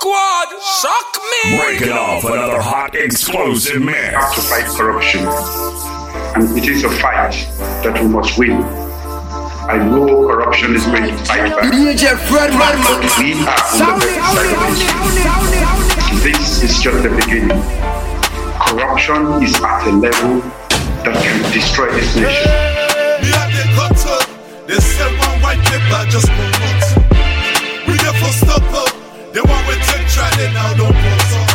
Shockwood, shock me. Breaking off another hot explosive mix. have to fight corruption. And it is a fight that we must win. I know corruption is going to fight back. DJ Fred Redman. We are on the better side of history. This is just the beginning. Corruption is at a level that can destroy this nation. Me at the cutter, they sell one white paper just for what? We there for stop up, they want take try they now don't pause up.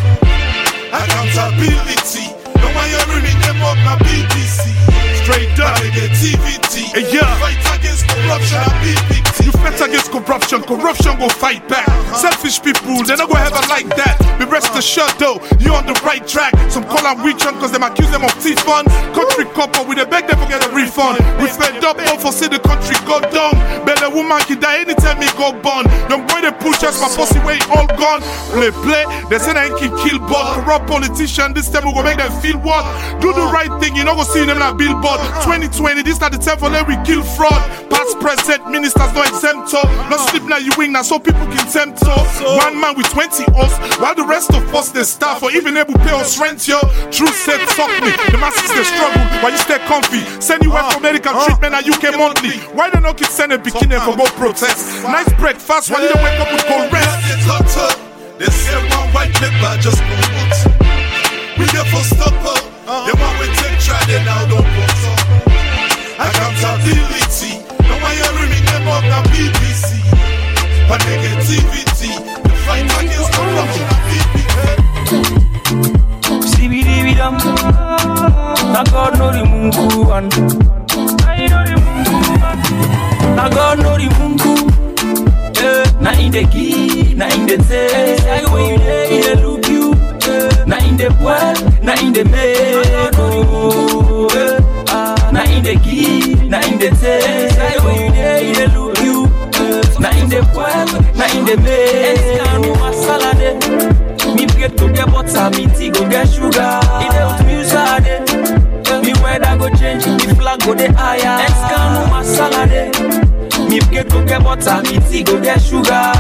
Accountability, no one you running them up my BBC. Straight up, TVT. Hey, yeah. Fight against corruption and. You fight against corruption, corruption go fight back. Selfish people, they not go a like that. Be rest assured though, you on the right track. Some call them hunt cause them accuse them of thief fund. Country couple, we they beg them to get a refund. We fed up, all for see the country go down. Better woman can die anytime me go born. Young boy they push us, my pussy way all gone. Play, play, they say they can kill but corrupt politician. This time we go make them feel what? Do the right thing, you know go see them like billboard. 2020, this not the time for let we kill fraud. Past, present, ministers no exempt so. No sleep now you wing now so people can tempt so. One man with 20 us, while the rest of us they starve for even able pay us rent yo. True said suck me. The masses they struggle while you stay comfy. Send you out for uh, medical uh. treatment and UK monthly. Why they not keep sending bikini for go protest? Nice breakfast while you don't wake up with cold rest. at they sell one white paper just what? We there for stop up, uh-huh. they want we take now don't pause up. Accountability, no one you running them up na BBC. But negativity, the fight against corruption and BBT. Sibidibidam Na God know the mungu one. I know the mungu one. Na God know the Na in the key, na in the taste you Na in the well, na in the make oh, eh, ah, Na in the key, na in the taste Like when you there, he dey look you eh, Na in the well, na in the make Eskanu masala de me bread go get butter, me tea go get sugar. It dey with me usade. Me weather go change, me flag go dey higher. Excanu masala de. Me bread go get butter, me tea go get sugar.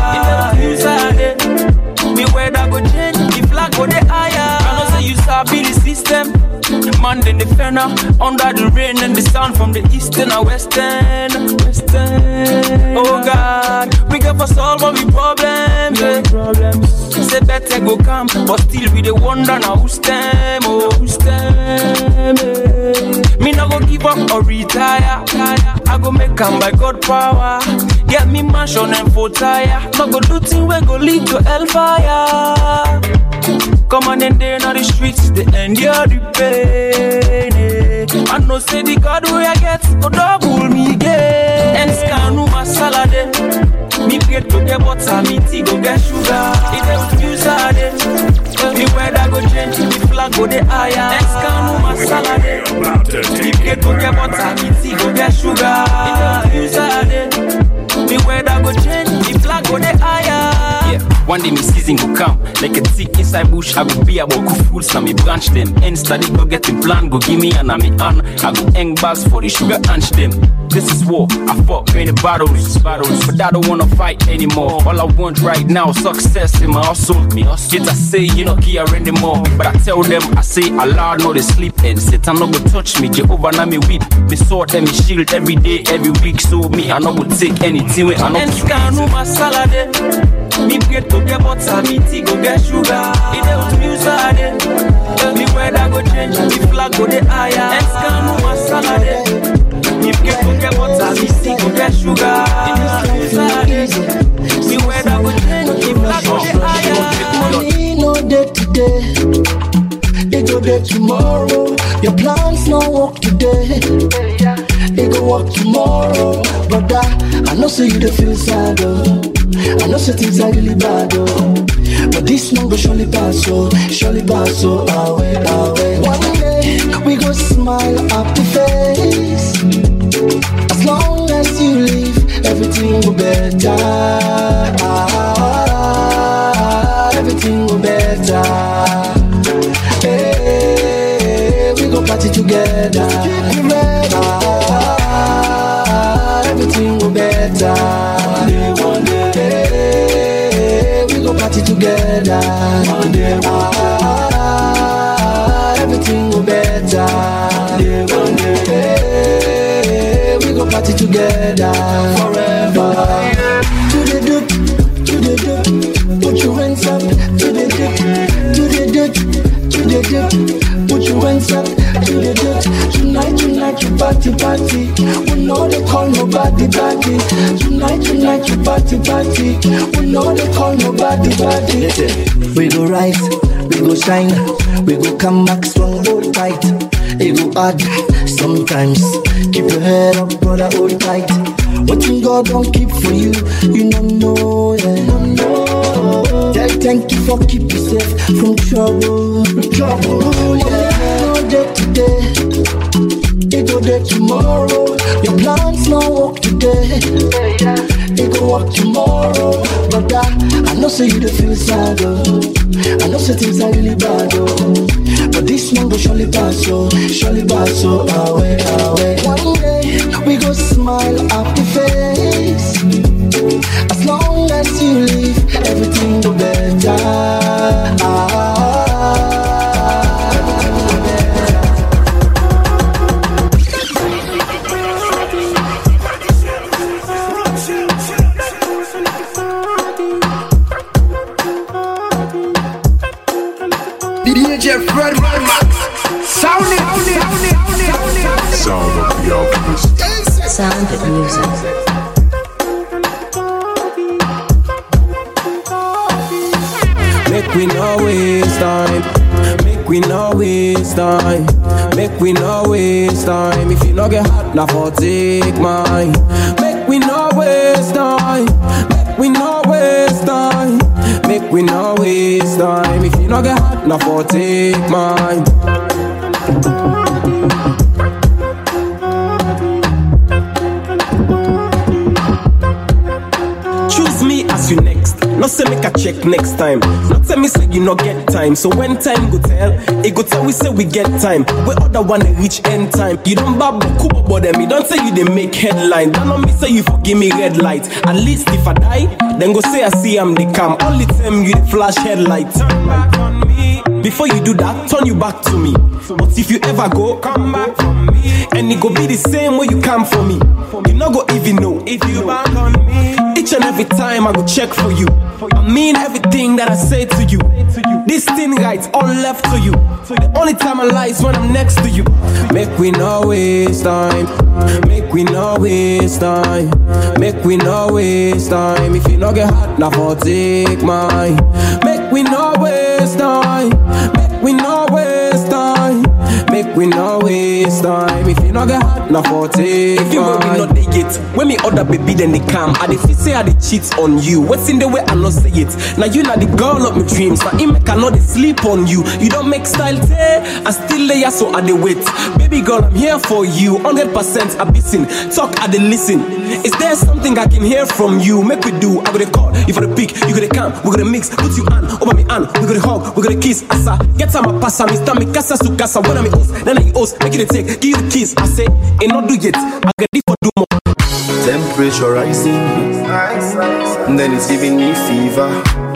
Then the fenner under the rain and the sun from the eastern and western, western. Oh God, we get for solve all we problems. Yeah. problems. Say better go come, but still we the wonder now who's them, oh who's them. eh. No go give up or retire. I go make come by God power. Get me mansion and for tire. No go do thing we go lead to hellfire. Come on and then on the streets, they endure the pain. eh. I know say the God way I get, go double me again. And scanu masala de. Me bread go get butter, me tea go get sugar. It dey with you. Me weather go change, the flag go dey higher. And scanu masala de. About to Me take bread go get butter, me tea go get sugar. It dey with you sade. Me weather go change, me flag go dey higher. One day me season go come Like a tick inside bush I go be about good fools Now me branch them. End study go get the plan Go give me and I me on I go hang bags for the sugar hunch them. This is war I fought many battles. Battles But I don't wanna fight anymore. All I want right now Success in my hustle. Me hustle. Yet I say you not care anymore. But I tell them I say Allah know they sleep. And Satan no go touch me Jehovah now me weep Me sword and me shield every day every week. So me I no go take anything when I no masala de me bread go get butter, me tea go get sugar. It with me usade. Me weather go change, me flag go dey higher. Eskanu masala de. Me bread go get butter, me tea go get sugar. It with me. Me weather go change, me flag go dey higher. Money no day today, they go there tomorrow. Your plans no work today, they go work tomorrow. Brother, I know say you dey feel sad oh. I know say things are really bad oh. But this one go surely pass oh, surely pass oh. Away, away. One day we go smile happy face. As long as you live, everything will be better. Together. One day, ah, everything will better. One day, party together party, party. We know they call nobody party. Tonight, tonight, you party, party. We know they call nobody party. We go rise, we go shine, we go come back strong, hold tight. It go hard sometimes. Keep your head up, brother, hold tight. What you God don't keep for you, you don't know, yeah. Tell thank you for keep you safe from trouble, trouble, yeah. Tomorrow. Your plans no work today, it go work tomorrow. But I, I know say you the feel sad, oh. I know say things are really bad, oh. But this one go surely pass, oh, surely pass, oh, away, away. One day we go smile happy face. As long as you live, everything go better. Ah, now for take mine. Make we no waste time. Make we no waste time. Make we no waste time. If you no get hot, now for take mine. Check next time. Not tell me say you no get time. So when time go tell, it go tell we say we get time. We other one reach end time. You don't babble kubo but them. You don't say you they make headline. Don't on me say you forgive me red light. At least if I die, then go say I see I'm the cam. Only time you the flash headlight. Turn back on me. Before you do that, turn you back to me. But if you ever go, come back from me. And it go be the same way you come for me. You not go even know if you back on me. Each and every time I go check for you. I mean everything that I say to you. This thing right, all left to you. The only time I lie is when I'm next to you. Make we no waste time. Make we no waste time. Make we no waste time. If you no get hot, now for take mine. Make we no we no waste time. If you no get hot, now for take If you be not they get when me other baby then they come. I dey feel say I dey cheat on you. What's in the way I not say it? Now you not the girl of my dreams. Now him cannot dey sleep on you. You don't make style say I still lay ya so I dey wait. Baby girl, I'm here for you. 100% I listen. Talk I dey listen. Is there something I can hear from you? Make we do. I gotta call. You for the pick. You gotta come. We gotta mix. Put you on. Over me on. We gotta hug. We gotta kiss. Asa. Get some passa. Me stand me casa su casa. When I'm I host. Make it a take. Give you the kiss. I say. Ain't not do yet. I got it for do more. Temperature rising, and then it's giving me fever.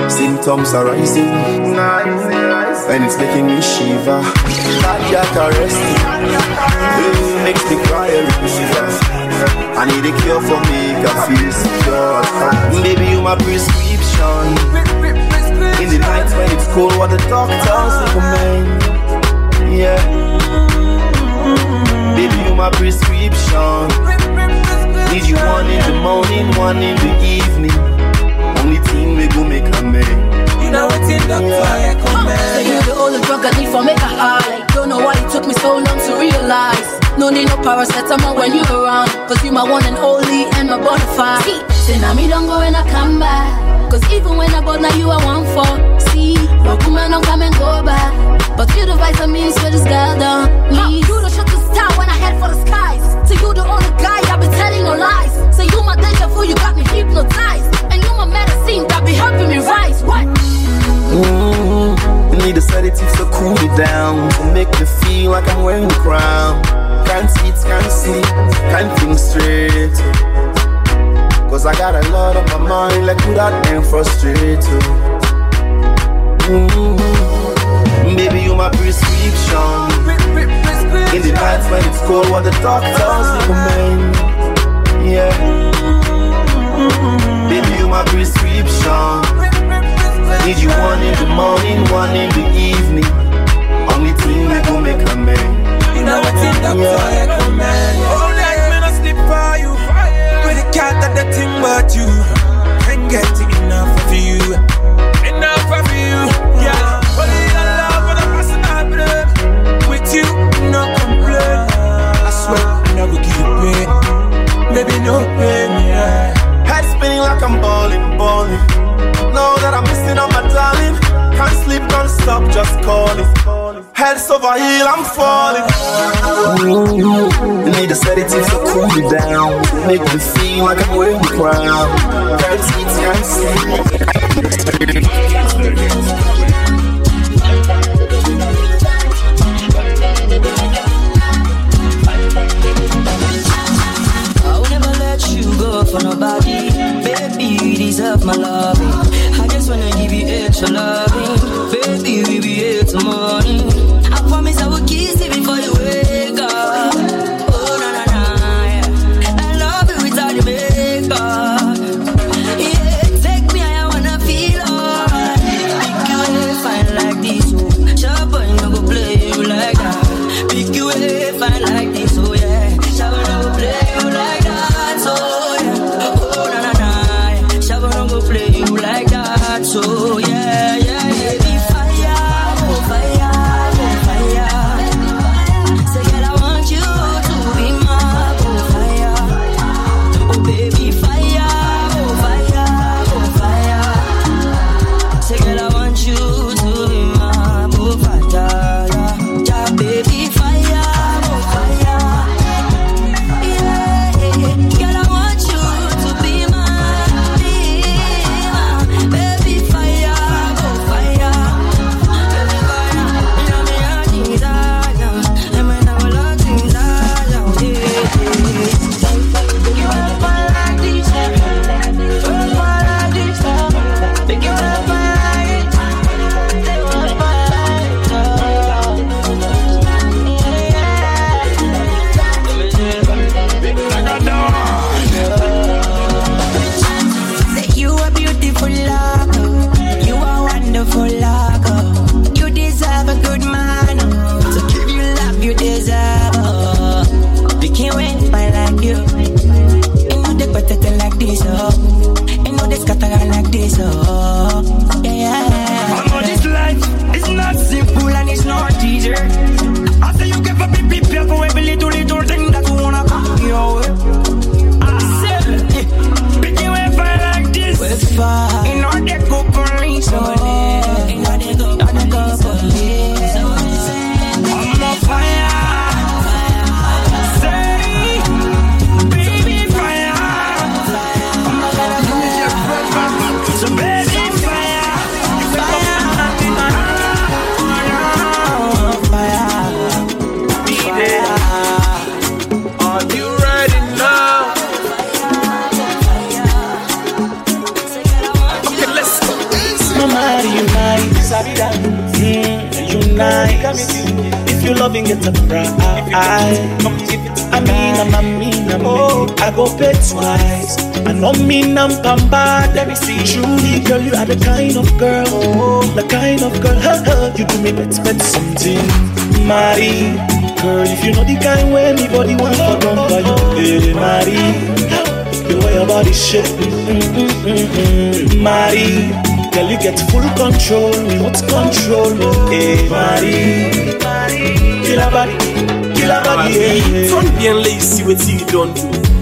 Symptoms are rising, and it's making me shiver. Cardiac arresting, it makes me cry. I need a cure for me, I feel secure. Baby, you my prescription. In the nights when it's cold, what the doctors recommend. Yeah. Baby, you my prescription. Need you one in the morning, one in the evening. Only thing we go make a man. You know what's in doctor Yeah. So you the only drug I need for make a high. Don't know why it took me so long to realize. No need no paracetamol when you around. Cause you my one and only and my bonafide. See, say now me don't go when I come back. Cause even when I go now you are one for. See, no woman don't come and go back. But you the vitamins for this girl done. Me, you the shot to star when I head for the skies. So you the only guy I've been telling no lies. So you my deja vu, you got me hypnotized. And you my medicine that be helping me rise. What? Mm, need a sedative to cool me down. To make me feel like I'm wearing a crown. Can't eat, can't sleep, can't think straight. Cause I got a lot on my mind, like who that ain't frustrated. Mm, mm-hmm. baby, you my prescription all what the doctors recommend. Yeah. Baby, you my prescription. Need you one in the morning, one in the evening. Only thing we gon' make a man. You know what in the yeah. recommend. All oh, night, man, I sleep for you. With the cat and the thing but you. Can't get enough of you. Enough of you. Yeah. Baby, no pain, yeah. Head spinning like I'm balling, balling. Know that I'm missing on my darling. Can't sleep, can't stop, just calling. Heads over heel, I'm falling. You need a sedative to cool me down. Make me feel like I'm wearing the crown. Can't for nobody. Baby, you deserve my loving. I just wanna give you extra loving. Baby, we be here tomorrow.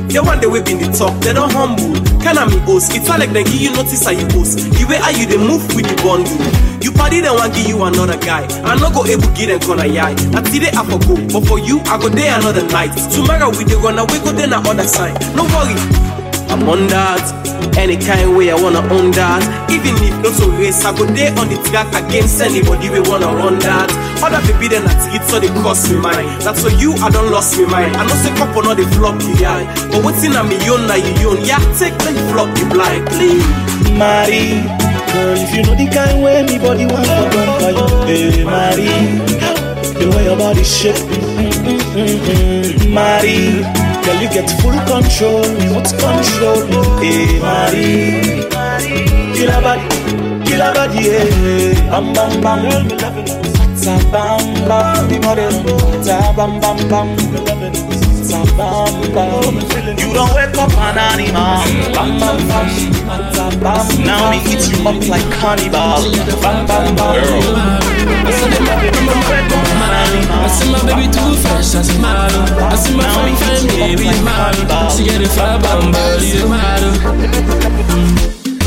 They want the whip in the top, they don't humble. Can I me host? It's all like they give you notice how you host. The way how you they move with the bundle. You party then want give you another guy. I not go able get them corner yai. I today I for go, but for you I go there another night. Tomorrow we they gonna we go there na other side. No worry, I'm on that. Any kind way I wanna own that. Even if not so race, I go there on the track against anybody we wanna run that. Other baby then take it so they cost me mine. That's for you, I don't lost me mind. I know say couple not they flop the eye. But what's in a million now you own? Yeah, take them flop the blind, please. Marry, girl, if you know the kind way anybody want to run for you, hey, marry. The way your body shape, mm, mm, mm, mm. Marie, girl you get full control, what's control? Hey Marie, kill a body, kill a body, yeah. Bam bam bam, ta bam bam, the model, ta bam bam bam bam bam. You don't wake up an animal. Bam bam bam. Now me eat you up like cannibal. Bam bam bam. I see my baby too fresh, I see my I see my friend friend baby mad. She get it fire bam mad.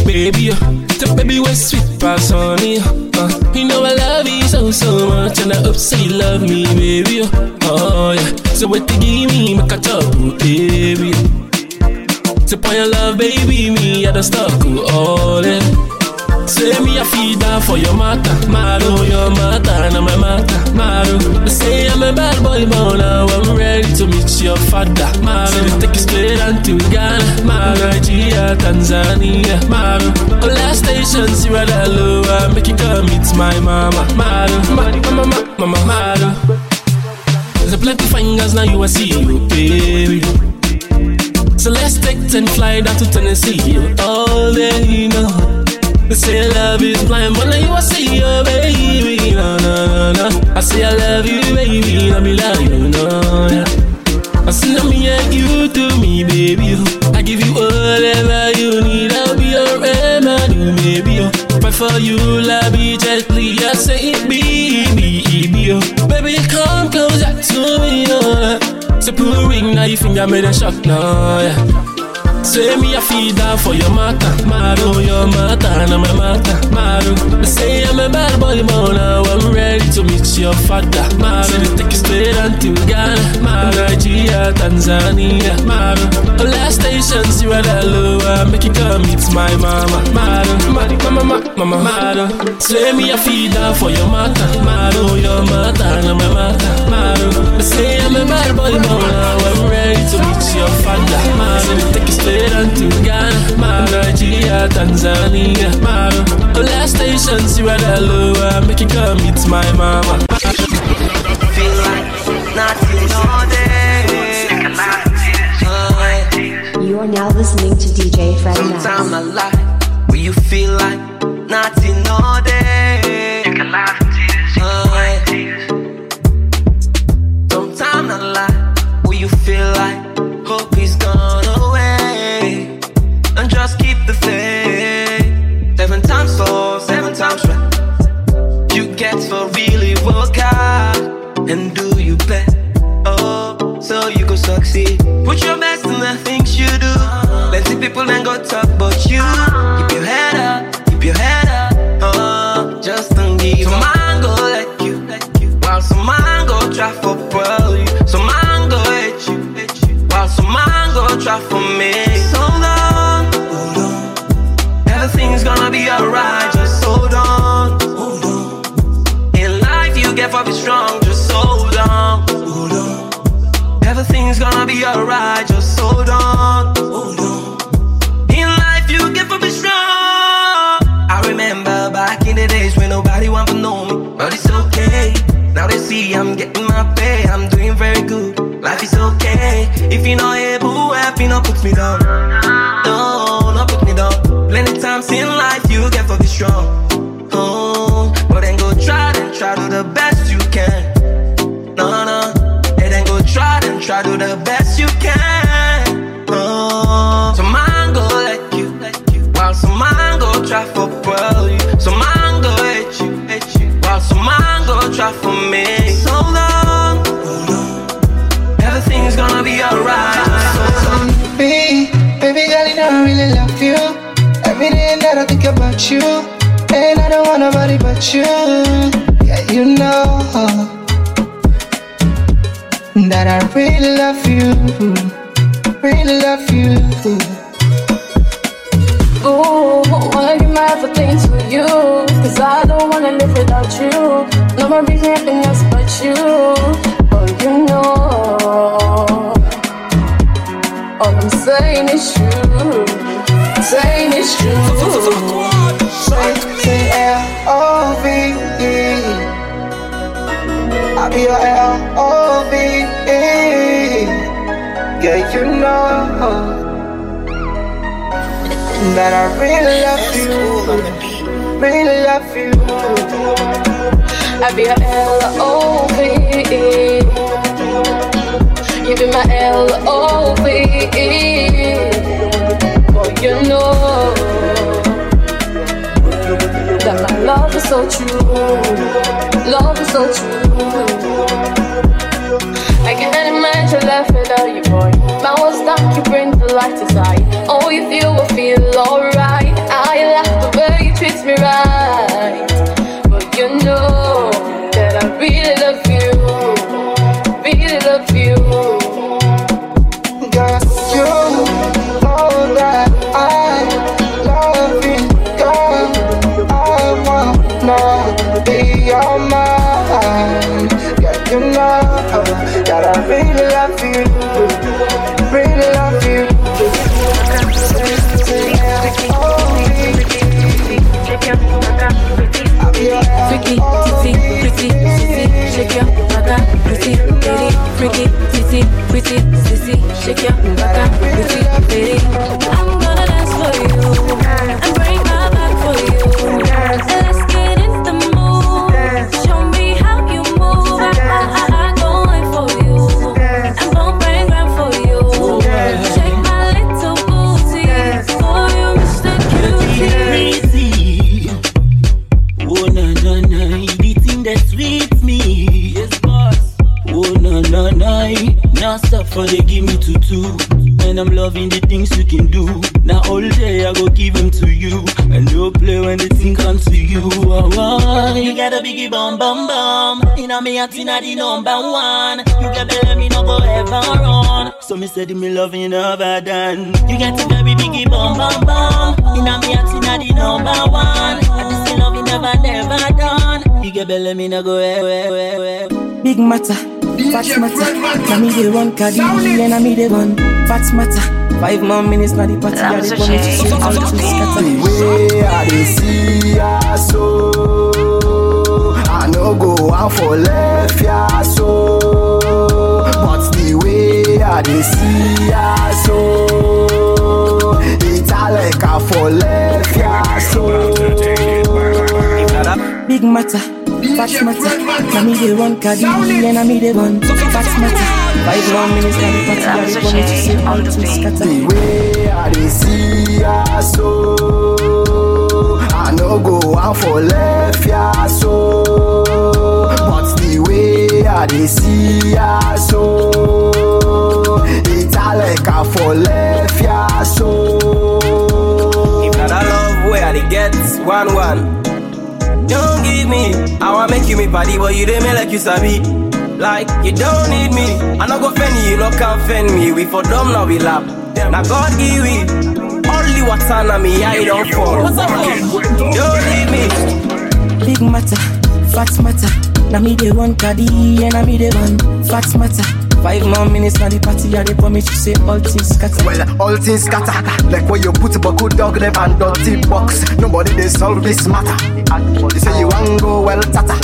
Baby, uh, the baby was sweet pass on. Uh, you know I love you so so much, and I hope so you love me, baby. Oh yeah. So what you give me, make a talk, baby. So for your love, baby, me I don't stop, oh yeah. Say me a feed down for your matter, Maru, your matter, and my matter, Maru. Say I'm a bad boy, but now I'm ready to meet your father, Maru. Take you straight to Ghana, Maru, Nigeria, Tanzania, Maru. All last station, see where the low, I make you come meet my mama, Maru, mama, mama, mama, Maru. There's a plenty fingers now you I see you, baby. So let's take ten fly down to Tennessee, all day, you know. They say love is blind, but now you I see you, baby. No, no, no, no. I say I love you, baby. Let me love you, no, yeah. I no, me and you to me, baby. Oh. I give you whatever you need. I'll be your remedy, baby. Oh. Fight for you, love be gently. I say be, be, be, oh. baby. Come closer to me, oh. So put a ring now, you finger made a shock, no, yeah. Say me a feed down for your matter, Maru, your matter, na my matter, Maru. Say I'm a bad boy, but now I'm ready to meet your father, Maru. Say take you straight to Ghana, Maru, Nigeria, Tanzania, Maru. The last are the lower, make you come meet my mama, Maru, mama, mama, mama, Maru. Say me a feed down for your matter, Maru, your matter, na my matter, Maru. Say I'm a bad boy, but now I'm ready to meet your father, Maru. Take Nigeria, Tanzania, man. The last station, see where the lower, make you come meet my mama. Feel like nothing all day. You are now listening to DJ Fred Max. Sometimes I lie, will you feel like and do you best. Oh, so you go succeed. Put your best in the things you do. Let's see people then go talk about you. If you're not able, happy, not put me down. I think about you, and I don't want nobody but you. Yeah, you know that I really love you, really love you. Ooh, wanna give my everything to you. Cause I don't wanna live without you. No more reason anything else but you. Oh, you know. All I'm saying is true. Saying is true. Say, say L-O-V-E I'll be your L-O-V-E Yeah, you know that I really love you, really love you. I'll be your L-O-V-E You be my L-O-V-E Boy, you know That my love is so true. Love is so true. I can't imagine life without you, boy. My was dark, you bring the light inside Oh, you will feel alright I like the way you treat me right I'm loving the things you can do. Now all day I go give them to you. And no play when the thing comes to you. Oh, oh. You got a biggie bum bum bum. Inna me and inna the number one. You got to let me no go ever run. So me said me loving over done. You got a very biggie bum bum bum. Inna me and inna the number one. I just say loving never never done. You get belly me no go ever Big matter, fat matter. Now me the one cardi and I me the one fat matter. Five more minutes now the party I the one to see all to scatter. The way I dey see ya so, I no go out for left ya so. But the way I dey see ya so, it's a like I for left ya so. Big matter, fat matter. Now me the one cardi and I me the one fat matter. Five more minutes now the party I the one to see all to scatter. The way I dey see ya so, I no go out for left ya so. But the way I dey see ya so, it's a like I for left ya so. If not a love where I dey get one one. Don't give me, I wanna make you me party, but you dey me like you sabi. Like you don't need me, I no go fend you, you no can fend me. We for dumb now we lap. Now God give we only water na me, I don't fall. Don't leave me. Big matter, fat matter. Now me the one cardi and I me the one fat matter. Five more minutes now the party I the promise to say all things scatter. Well, all things scatter Like where you put a buckle dog them and dirty box Nobody they solve this matter They say you want go well tata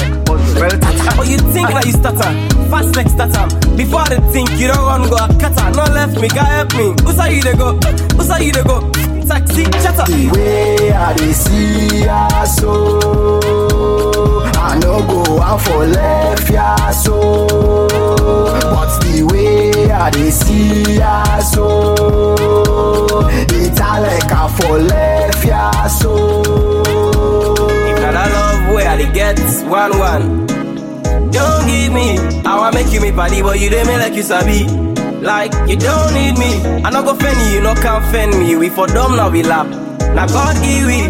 Well tata Oh, you think that you stutter? Fast like stutter. Before I think you don't want go a cutter. No left me, God help me. Who's how you they go? Who's how you they go? Taxi, chatter. The way I dey see ya so I no go out for left ya so But the way I dey see ya so It's a like I for left ya so If not a love where I dey get one one. Don't give me, I wanna make you me party, but you me like you sabi. Like you don't need me, I no go fend you, you no can fend me. We for dumb now we lap. Now God give we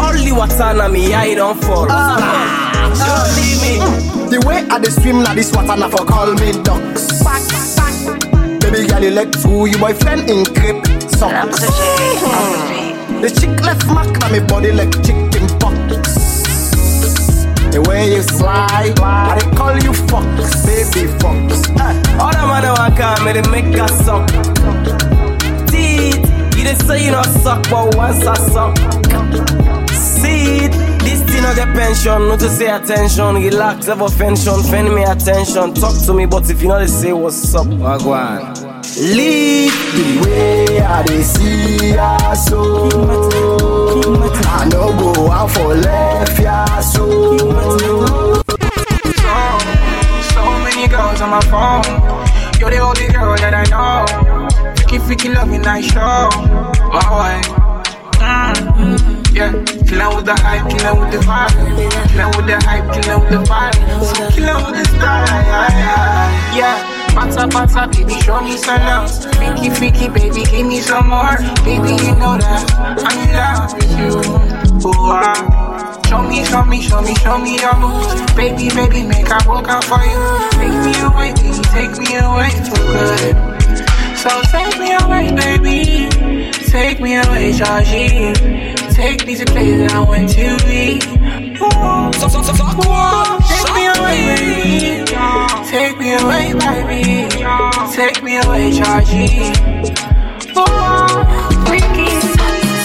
only water na me, I don't fall. Ah. Don't leave me. The way I dey swim na this water na for call me ducks. Baby girl, you like two, you boyfriend in crib socks. The chick left mark na me body like chicken pox. The way you slide, I dey call you fox, baby fox. All the man I come, me they make us suck. Teeth, you dey say you don't suck, but once I suck. See it, this thing no get pension, no to say attention. Relax, have offension, fend me attention. Talk to me, but if you know they say what's up, i wagwan. Lead the way I dey see ya so. I no go out for left ya so. So many girls on my phone. You're the only girl that I know. Freaky, freaky, me nice show. My way. Mm. Yeah, killin' with the hype, killin' with the vibe. Killin' with the hype, killin' with the vibe. So killin' with the style. Yeah, yeah. Pata pata, baby, show me some love. Freaky, freaky, baby, give me some more. Baby, you know that I'm in love with you. Oh, ah. Show me, show me, show me, show me your moves. Baby, baby, make I work out for you. Take me away, baby, take me away for good. So take me away, baby. Take me away, Georgie. Take me to places I want to be. Ooh. So, so, so, so, Ooh. Take me away, baby. Take me away, baby. Take me away, Georgie.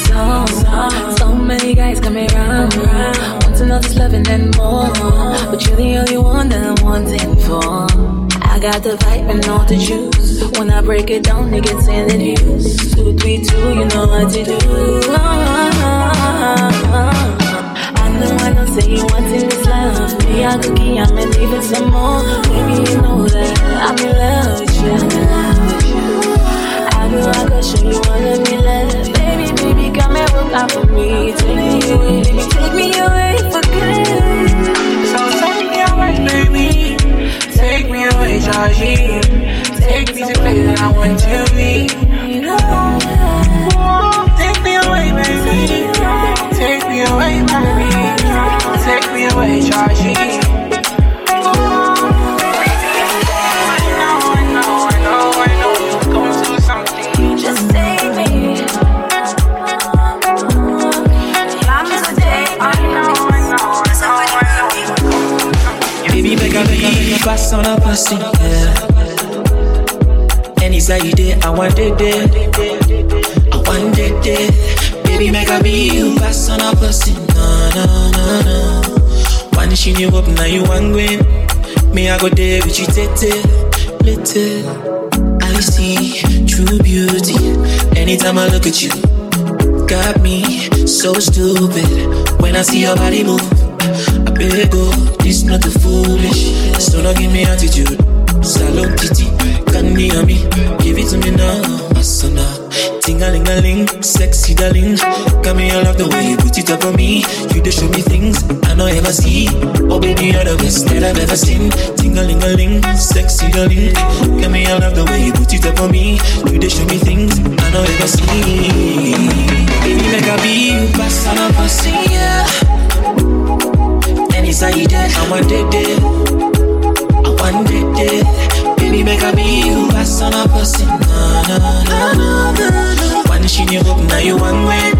So, so, so many guys coming around. Want to know this loving and more. But you're the only one that I'm wanting for. I got the vibe and all the juice. When I break it down, it gets introduced. Two, three, two, you know what to do. I know, I know, say you wanting this love. Me, I cookie, I'm in even some more. Baby, you know that I'm in love with you. I'm in love with you. I know I could show you all of me love. Baby, baby, come and work out for me. Take me away, take me away for good. Take me away, Take me to places I want to be. Take me away, baby. Take me away, baby. Take me away, Georgie. Just on yeah. Any side you did, I want it there. I want it there. Baby, make a be you pass on a passing, no, no, no, no. One she you up, now you want win. Me, I go there with you, tete, little. I see true beauty anytime I look at you. Got me so stupid when I see your body move. I beg oh, go, this not too foolish. So don't give me attitude. Salone titi, can me on me, give it to me now. Asana, ting a ling a ling, sexy darling. Got me, I love the way you put it up on me. You just show me things I don't ever see. Oh baby, you're the best that I've ever seen. Ting a ling a ling, sexy darling. Got me, I love the way you put it up on me. You just show me things I don't ever see. Baby, make a be pass on a pussy, yeah. Any side you did, I want it there. I want it there. Baby, make a be you pass on a pussy, no, no, no, no, no. One she knew up, now you one way.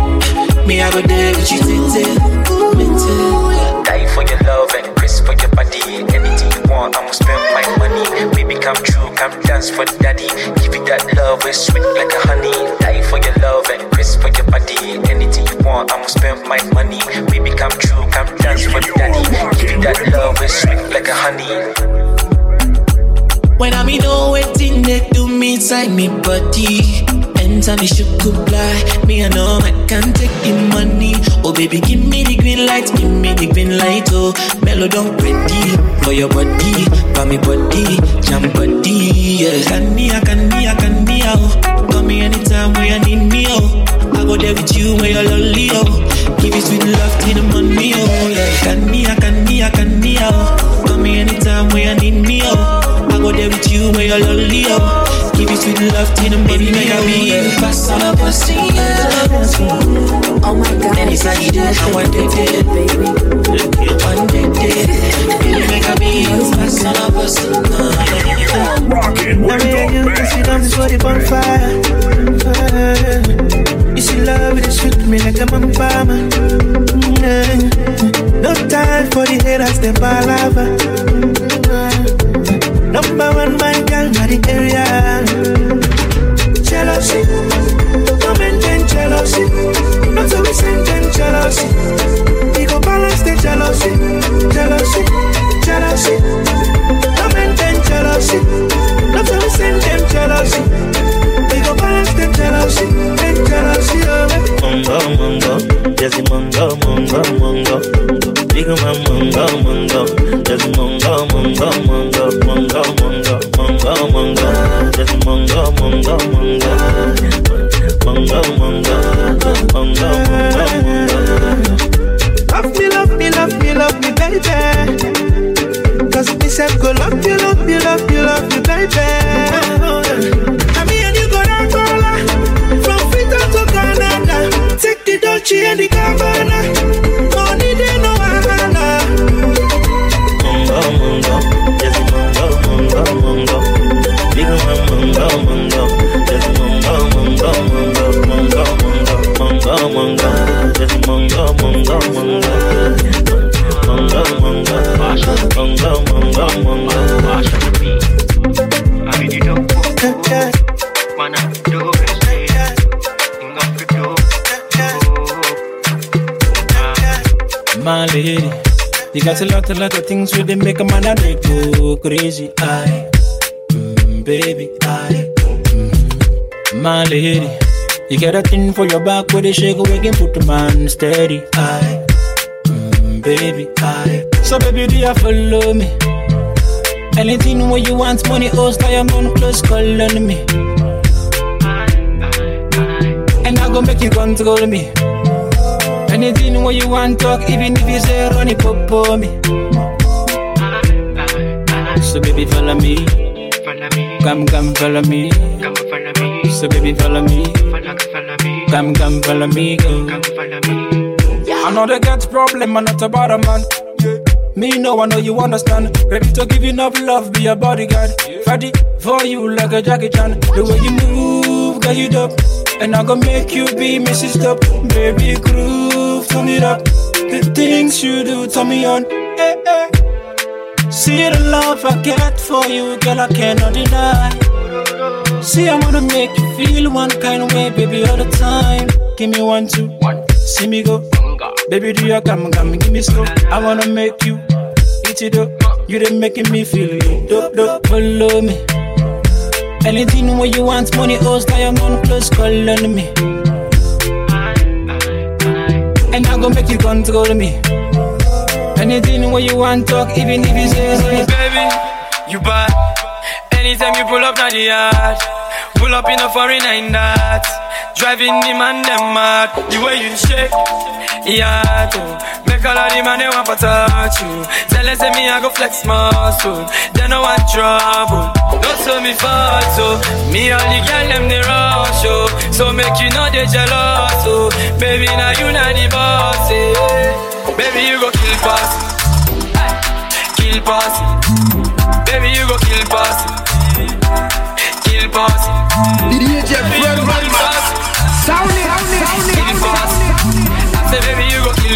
Me, I go there with you, tete, tete. Die for your love and press for your body. Anything you want, I'ma spend my money. Baby, come true, come dance for daddy. Give you that love, it's sweet like a honey. Die for your love and press for your body. Anything you want, I'ma spend my money. Baby, come true, come dance for daddy. Give you that love, it's sweet like a honey. When I me know waiting they do me inside me body. Enter me should comply. Me I know I can't take the money. Oh baby, give me the green light, give me the green light. Oh, mellow don't ready for your body, for me body, jam body. Yeah, can me, I can me, I can me. Oh, call me anytime when you need me. Oh, I go there with you when you're lonely. Oh, give you sweet love till the money. Oh, yeah, can me, I can me, I can me. Oh, call me anytime when you need me. Oh. I go there with you when you're lonely, oh Give you sweet love till the baby make a be you Pass on a pussy, yeah Oh my God Any side you did, I want it, baby One day, did Baby make a be you Pass on a pussy, no Rockin' with the You see love is what it on fire. fire. You see love it is sweet me like a mama. Mm, no time for the haters, them palava. Number one, my girl, not the area. Jealousy, no maintain jealousy. Not to be sending jealousy. We go balance the jealousy, jealousy, jealousy. No maintain jealousy. Not to be sending jealousy. We go balance the jealousy, the jealousy. Oh. Mongo, mongo, yes, mongo, mongo, mongo. Big man, mongo, mongo. Just mungo, mungo, mungo, mungo, mungo, mungo, mungo. Just mungo, mungo, mungo. Mungo, mungo, mungo, mungo. Love me, love me, love me, love me, baby. Cause me self go love you, love you, love you, love you, baby. You got a lot, a lot of things with them make a man and they go crazy. I, mm, baby, I, mm, my lady, you got a thing for your back where they shake away and put the man steady. I, mm, baby, I. So baby, do you follow me? Anything where you want, money, oh, stay on close, call on me. And I go make you control me. Anything what you want talk, even if you say run it up for me. So baby follow me, Follow me come come follow me. Come follow me. So baby follow me, follow me, come come follow me. Go. I know they get problem, I'm not about a man. Me know I know you understand. Ready to give you love, be a bodyguard. Ready for you like a Jackie Chan. The way you move, got you up. And I'm gonna make you be Mrs. Top. Baby groove, turn it up. The things you do, turn me on. Eh, eh. See the love I get for you, girl, I cannot deny. See, I wanna make you feel one kind of way, baby, all the time. Give me one, two, see me go. Baby, do you come, come, give me slow. I wanna make you eat it up. You done making me feel it. Dope, dope, follow me. Anything where you want, money, oh, diamond plus, call on me. I gon' make you control me. Anything where you want, talk, even if you say, say Baby, you bad. Anytime you pull up to the yard, pull up in a foreign nine that. Driving the man them mad. The way you shake, yeah, too. Make all of the man they want to touch you. Tell them say me I go flex muscle. They no want trouble. Don't show me fall so. Me all the girl them they rush oh. So make you know they jealous oh. Baby now you not the boss eh. Baby you go kill pass, kill pass. Baby you go kill pass, kill pass. DJ Fred Rodman.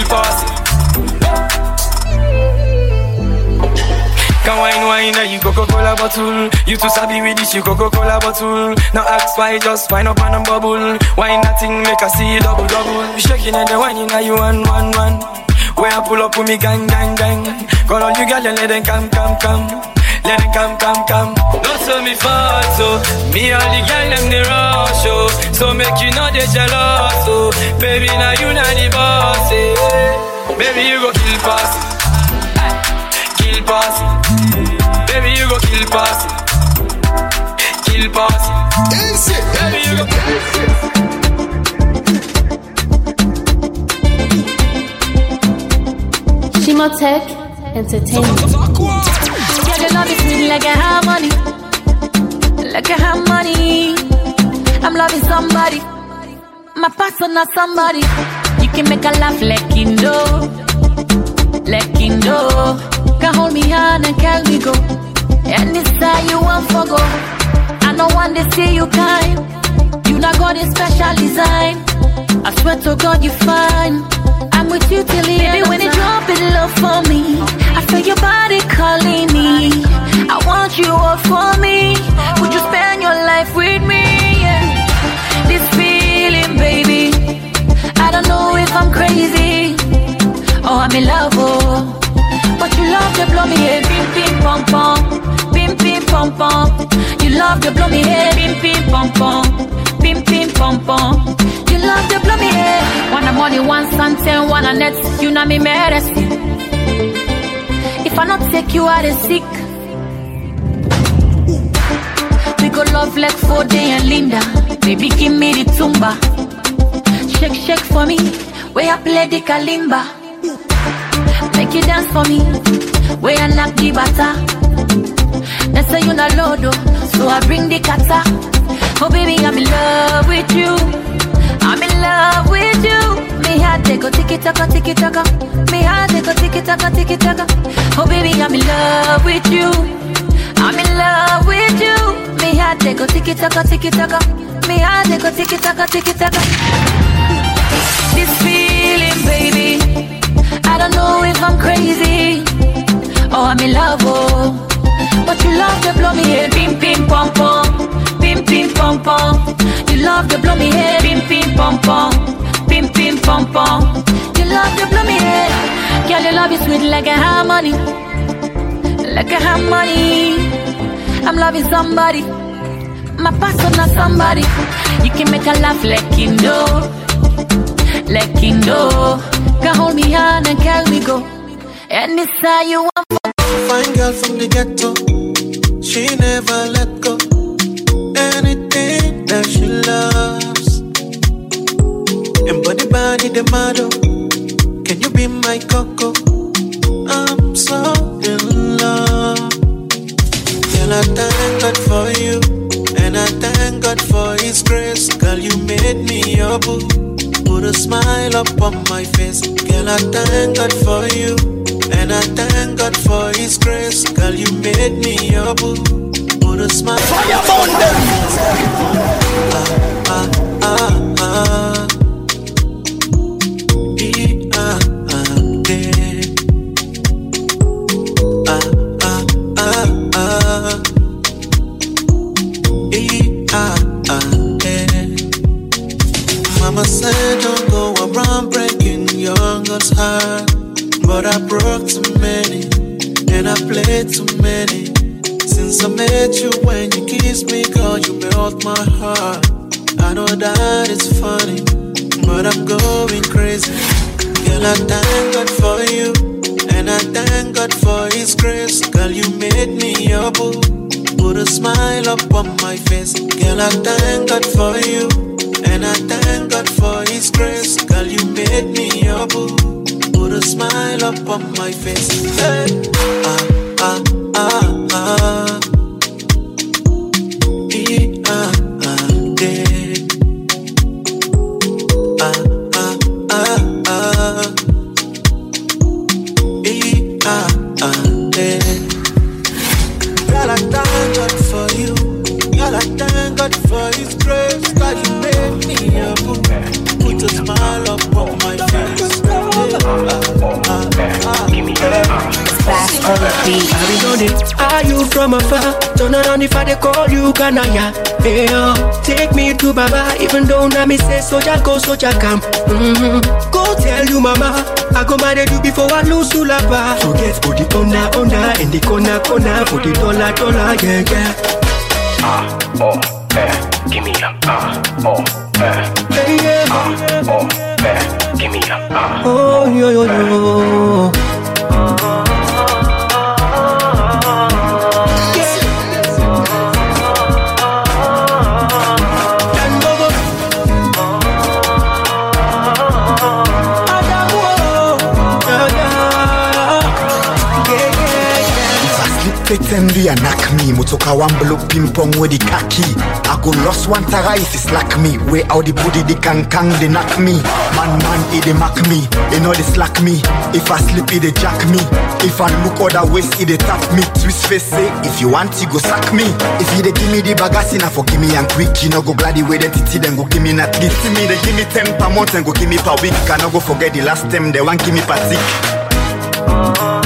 Kill pass. Can wine wine you Coca-Cola bottle. You too sabi with this you Coca-Cola bottle. Now ask why just wine up and a bubble. Wine that thing make I see double double. Shaking and the whining now you one one one. Where I pull up with me gang gang gang. Call all you girl and let them come come come Let them come come come. Don't show me fall so Me all the girl them they rush oh. So make you know they jealous oh. Baby now you not the boss eh. Baby you go kill pass. Kill pass. Baby you go kill pass. Kill pass. Baby you go Shimotech Entertainment. Love is sweet like I have money. Like I have money. I'm loving somebody. My personal somebody. You can make a laugh like Kindo. Like Kindo. Can hold me hand and carry me go. Any style you want for go. I know one day see you kind. You not got a special design. I swear to God you fine. I'm with you till the Baby, when you drop it low for me, you love to blow me head, pim pim pom pom, pim pim pom pom. You love to blow me head, pim pim pom pom, pim pim pom pom. You love to blow me head. One money, one something, one a net. You know me medicine. If I not take you out sick. We go love like Fode and Linda. Baby, give me the tumba. Shake, shake for me. Where I play the kalimba. Make you dance for me. Where I knock the bata. They say you not lodo, oh. so I bring the kata. Oh baby, I'm in love with you. I'm in love with you. Me heart they go tiki taka tiki taka. Me heart they go tiki taka tiki taka. Oh baby, I'm in love with you. I'm in love with you. Me heart they go tiki taka tiki taka. Me heart they go tiki taka tiki taka. This feeling, baby. I don't know if I'm crazy or I'm in love, oh. But you love to blow me head, pim pim pom pom, pim pim pom pom. You love to blow me head, pim pim pom pom, pim pim pom pom. You love to blow me head, girl. You love is sweet like a harmony, like a harmony. I'm loving somebody, my personal somebody. You can make a laugh like you know, like you know. Can hold me hand and carry me go, anytime you want. Fine girl from the ghetto, she never let go. Anything that she loves, and body body the model. Can you be my coco? I'm so in love. Girl, I thank God for you, and I thank God for His grace. Girl, you made me your boo. Put a smile up on my face. Girl, I thank God for you. And I thank God for His grace. Girl, you made me your boo. Put a smile. Fire them. Soldier go, soldier come. Mm-hmm. Go tell you mama, I go marry you before I lose to lapa. So get it under, under, in the corner, corner, put it dollar, dollar, yeah, yeah. One blow ping pong with the khaki. I go lost one tara if it's slack me. Way out the booty, the kang kang, they knock me. Man, man, it they mock me. They know they slack me. If I slip, it they jack me. If I look other ways, it they tap me. Twist face say, if you want, you go sack me. If you they give me the bagasse, now for give me and quick. You know go glad the way that it then go give me not give me. They give me 10 per month and go give me per week. Can go forget the last time they want give me per tick.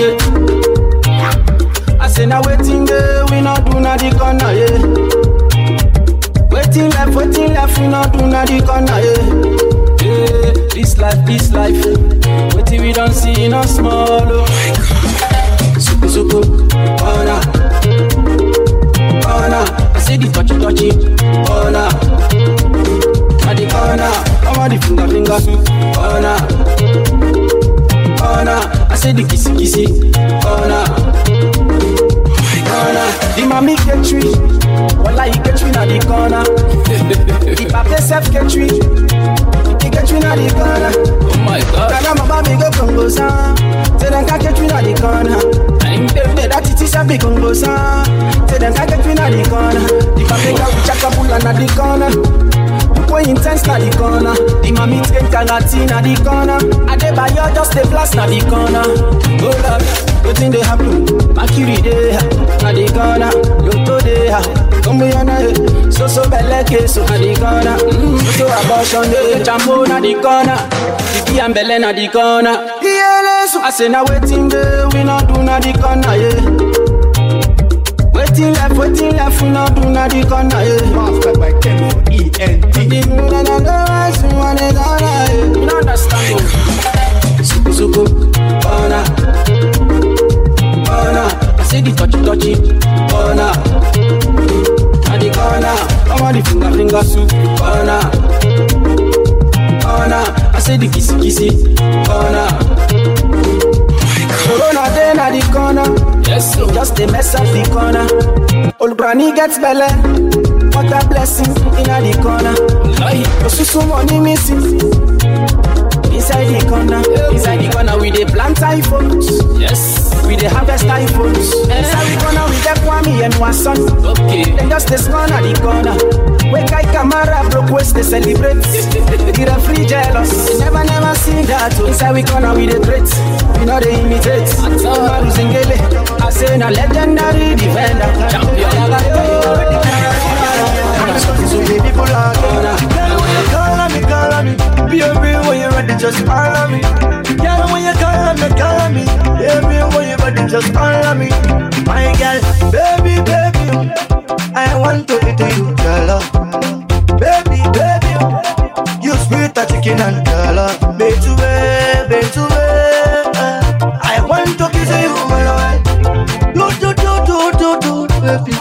Yeah. I say now waiting there we not do na the corner, yeah. Waiting left, waiting left, we not do na the corner, yeah. Yeah, this life, this life. Eh. Waiting we don't see no small, oh. Suku suku, corner, corner. I say the touchy touchy, corner. At the corner, I'm on the finger finger, corner, corner. I say the kissy kissy, corner, corner. The mommy get tree, wala he get tree na the corner. The papa self get tree, he get tree na the corner. Oh my God. Tell mama me go Congo san, say them can get tree na the corner. I'm that it is a big Congo san, say them can get tree na the corner. The papa go chakabula na the corner. Boy intense na the corner. The mommy train karate na the corner. Adebayo just a blast na the corner. Oh Lord, wetin dey happen? Mercury dey na the corner. Lotto dey Come here na So so belle case na the corner. Mm, So so abortion dey. Jambo na the corner. Pipi and belle na the corner. I say na wetin dey We no do na the corner yeah. Waiting left, waiting left, we not do na the corner, yeah. ENT. The. I say the touchy touchy, corner. At the corner, come on the finger finger soup, corner, corner. I say the kissy kissy, corner. Corona day na the corner. Yes, just a mess up the corner. Old granny gets belly. What a blessing in the corner. Osusu money missing. Inside the corner, inside the corner, we dey plant iPhones. Yes, we dey harvest iPhones. Inside the corner, we get Kwame and Watson. Okay, then just the small at the corner. Wake I camera broke waist they celebrate. Get a free jealous. Never never seen that. Inside we corner, we dey great. We know they imitate. Maru Zingele, I say na legendary defender. Champion. So baby, pull out corner. Call on me, call on me. When you ready, just call on me. Girl, when you call on me, call on me. When you ready, just call on me. My girl, baby, baby, I want to eat you, girl. Baby, baby, you sweet a chicken and girl. Baby, baby, I want to kiss you, my lord. Do, do, do, do, do, do, baby,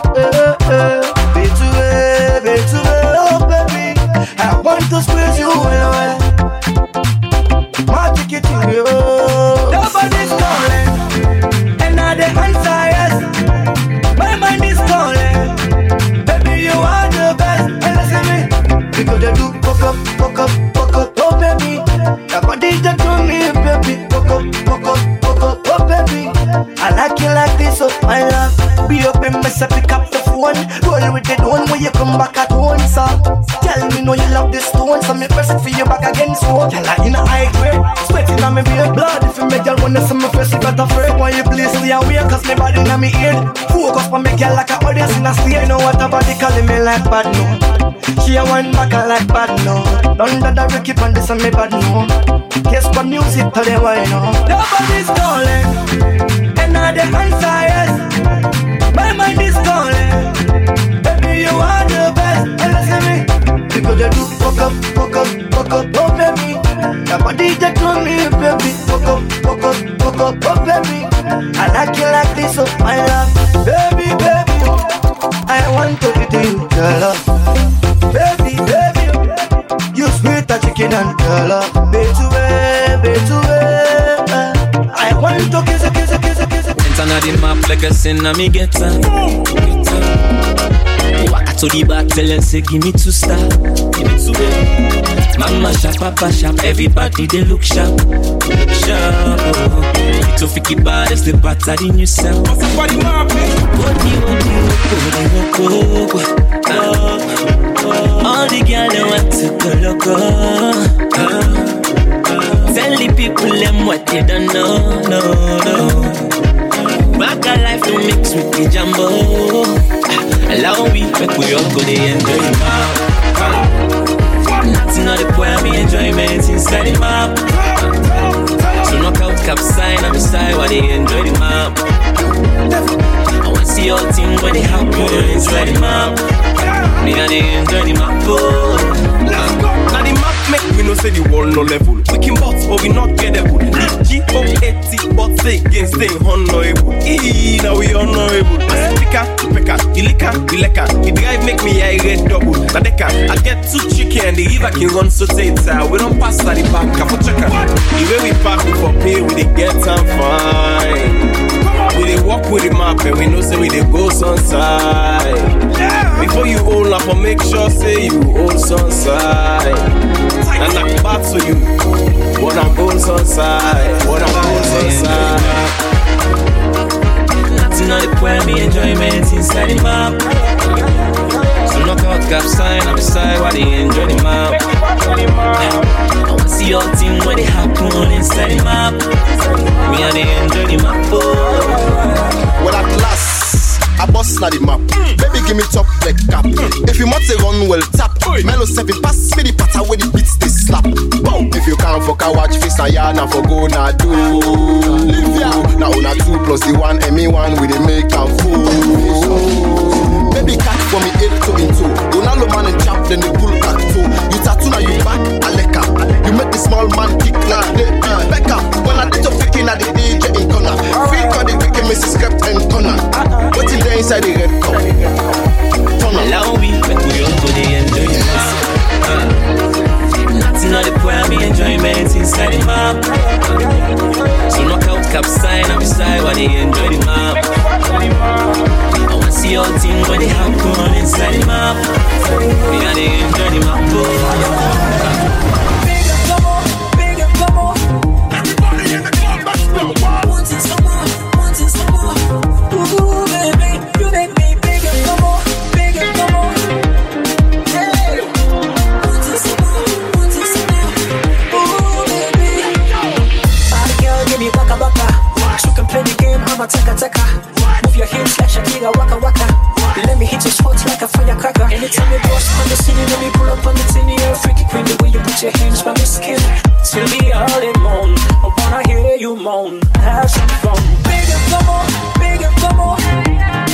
me press it for you back again. So tell her in a high grade, sweating on me beard. Blood if you make girl wanna see me first, you got afraid. Why you please stay away, cause me body in me ear. Focus on me girl like a audience in a stay. Know what about the calling me like bad no. She a one back I like bad no. London the Ricky on this and me bad no. Guess what music tell them why no. Nobody's calling, and I the answer yes. My mind is calling. Baby, you are the best. And listen me. Because they do fuck up, fuck up, fuck up, oh baby. Your body just to me, baby. Fuck up, fuck up, fuck up, oh baby. I like you like this, oh my love. Baby, baby. I want to eat you, girl. Baby, baby. You sweet a chicken and girl. Baby, baby, I want to kiss kiss kiss kiss. Enter the map like a sin me get her. To the back, tell them say give me two star, give me two baby. Mama sharp, papa sharp, everybody they look sharp, sharp. Oh. It's a fiki bad, it's the pattern in yourself. What's up, body map? Odi, odi, odi, odi, odi, All the girls they want to go loco. Oh, oh, oh. Tell the people them what they don't know, no, no. Back a life to mix with the jumbo. Ah, allow me, make we all go they enjoy the map. Nothing on the point, me enjoyment inside the map. So knock out cap sign, I'm beside while they enjoy the map. I want to see all team when it happen inside the map. Me and the enjoy the map. Oh. Ah, now the map make we know say the world no level. We can box but we not gettable. G up 80 but say again stay honorable. E now we honorable. Pika, pika, the liquor, the drive make me eye red double. Now deka, I get too tricky and the river can run so tight. We don't pass at the back, I for check out. The way we park we for pay, we dey get time fine. We dey walk with the map and we know say we dey go sunside. Before you hold up, I make sure say you hold sunside. And I back to you. Wanna go sunside? Wanna go sunside? Nothing on the point, me enjoyment inside the map. So knock out cap sign the side while they enjoy the map. I wanna see your team when they happen inside the map. Me and they enjoy the map. Oh. Well, at last, I bust na the map. Mm. Baby, give me top leg cap. Mm. If you want to run well, tap. Melo seven pass me the patter when it beats this slap. Boom. If you can't fuck a watch face, na ya na for go na do. Live ya. Now una two plus the one, and me one with the make am fool. Baby, catch for me eight to in two. Ronaldo man and champ, then the bull cat too. You tattoo now you back, Aleka. You make the small man kick like the Becca. When I did your picking at the DJ in corner. Free call the Mrs. Script and corner. What's in there inside the red cup? Turn on. Allow me, make we all go they enjoy the map. Uh, Nothing on the me enjoyment inside the map. So knock out cap sign on the side while they enjoy the map. I wanna see your team when they happen inside the map. Me and they enjoy the map. Oh. Taka taka, move your hips like Shakira, waka waka. Let me hit your spot like a firecracker. Anytime you cross on the city, let me pull up on the tinny. You're a freaky queen, the way you put your hands by my skin. Till me all alone, I wanna hear you moan. Have some fun, bigger, come on, bigger, come on.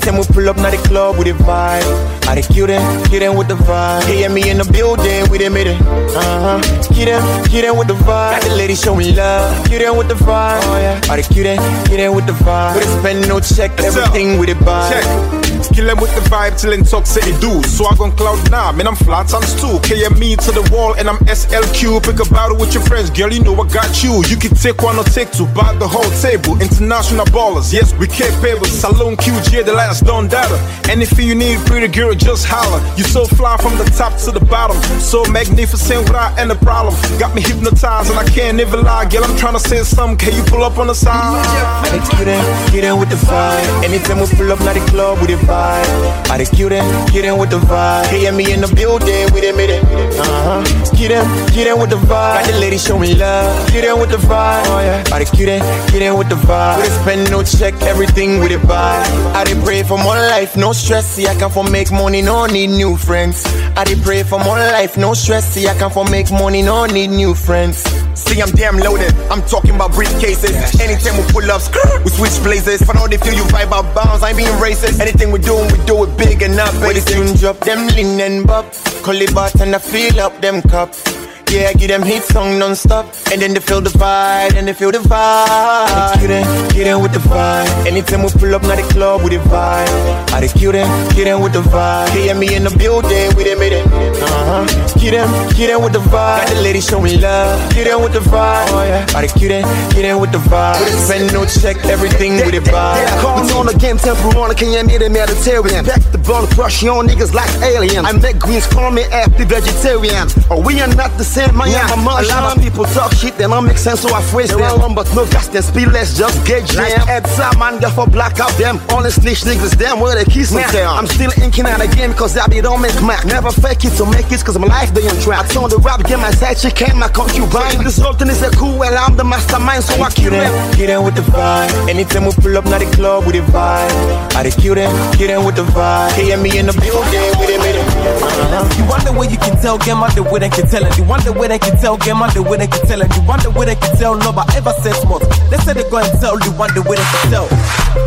Anytime we pull up, now the club with the vibe. I dey get in, get in with the vibe. Hey, and me in the building, we done made it. Uh huh. Get in, get in with the vibe. Got the ladies show me love. Get in with the vibe. Oh yeah. I dey get in, get in with the vibe. We done spend no check, everything with the vibe. Check. Kill them with the vibe till in talk say they do. Swag on cloud now, man, I'm flat times two. KME to the wall and I'm SLQ. Pick a battle with your friends, girl, you know I got you. You can take one or take two, buy the whole table. International ballers, yes, we capable. Salone QG, the last Don Data. Anything you need, pretty girl, just holler. You so fly from the top to the bottom. So magnificent without any problem. Got me hypnotized and I can't even lie. Girl, I'm trying to say something. Can you pull up on the side? I dey get in, get in with the vibe. Anytime we pull up, not the club with the vibe. I dey get in, get in with the vibe. Hey, and me in the building, we done made it. Uh huh. Get in, get in with the vibe. Got the ladies show me love. Get in with the vibe. Oh yeah. I dey get in, get in with the vibe. We dey spend no check, everything with the vibe. I dey pray for more life, no stress. See, I can for make money, no need new friends. I dey pray for more life, no stress. See, I can for make money, no need new friends. See, I'm damn loaded. I'm talking about briefcases. Anytime we pull up, we switch places. For now, they feel you vibe out bounds. I ain't being racist. Anything we we do it big and not basic. When the tune drop, them lean and bop. Call it and I fill up them cups. Yeah, give them hit song non-stop And then they feel the vibe, and they feel the vibe Get in, get in with with the vibe. Anytime we pull up, now the club with the vibe. I the kill them, kill them with the vibe. Hear me in the building, we them made it. Uh huh. Kill them, kill them with the vibe. Got the ladies showing love. Kill them with the vibe. Oh yeah. I the kill them, kill them with the vibe. Spend no check, everything with the vibe. Call me on the game, temple on can you meet a Mediterranean? Back the bone, crush on niggas like aliens. I make greens, call me happy vegetarian. Oh, we are not the same, man. Yeah, I'm a lot of people talk shit, then I make sense, so I phrase them. Long, but no gas, then speed, let's just get jam. Like Ed man, get for black out them. All the snitch niggas, them where they kiss me down. I'm still inking out the game, cause I be don't make mac. Never fake it to make it, cause my life they on track. I turn the rap game, my side chick came, my concubine. This whole thing is a cool, well, I'm the mastermind, so I kill them. Kill them with the vibe. Anytime we pull up, now the club with the vibe. I the kill them, kill them with the vibe. Hear me in the building with them, with them. You wonder where you can tell, get my the way they can tell it. You wonder where they can tell, get my the way they can tell. You wonder where they can tell, no, but ever said smart. They said they go and tell, you wonder where they can tell.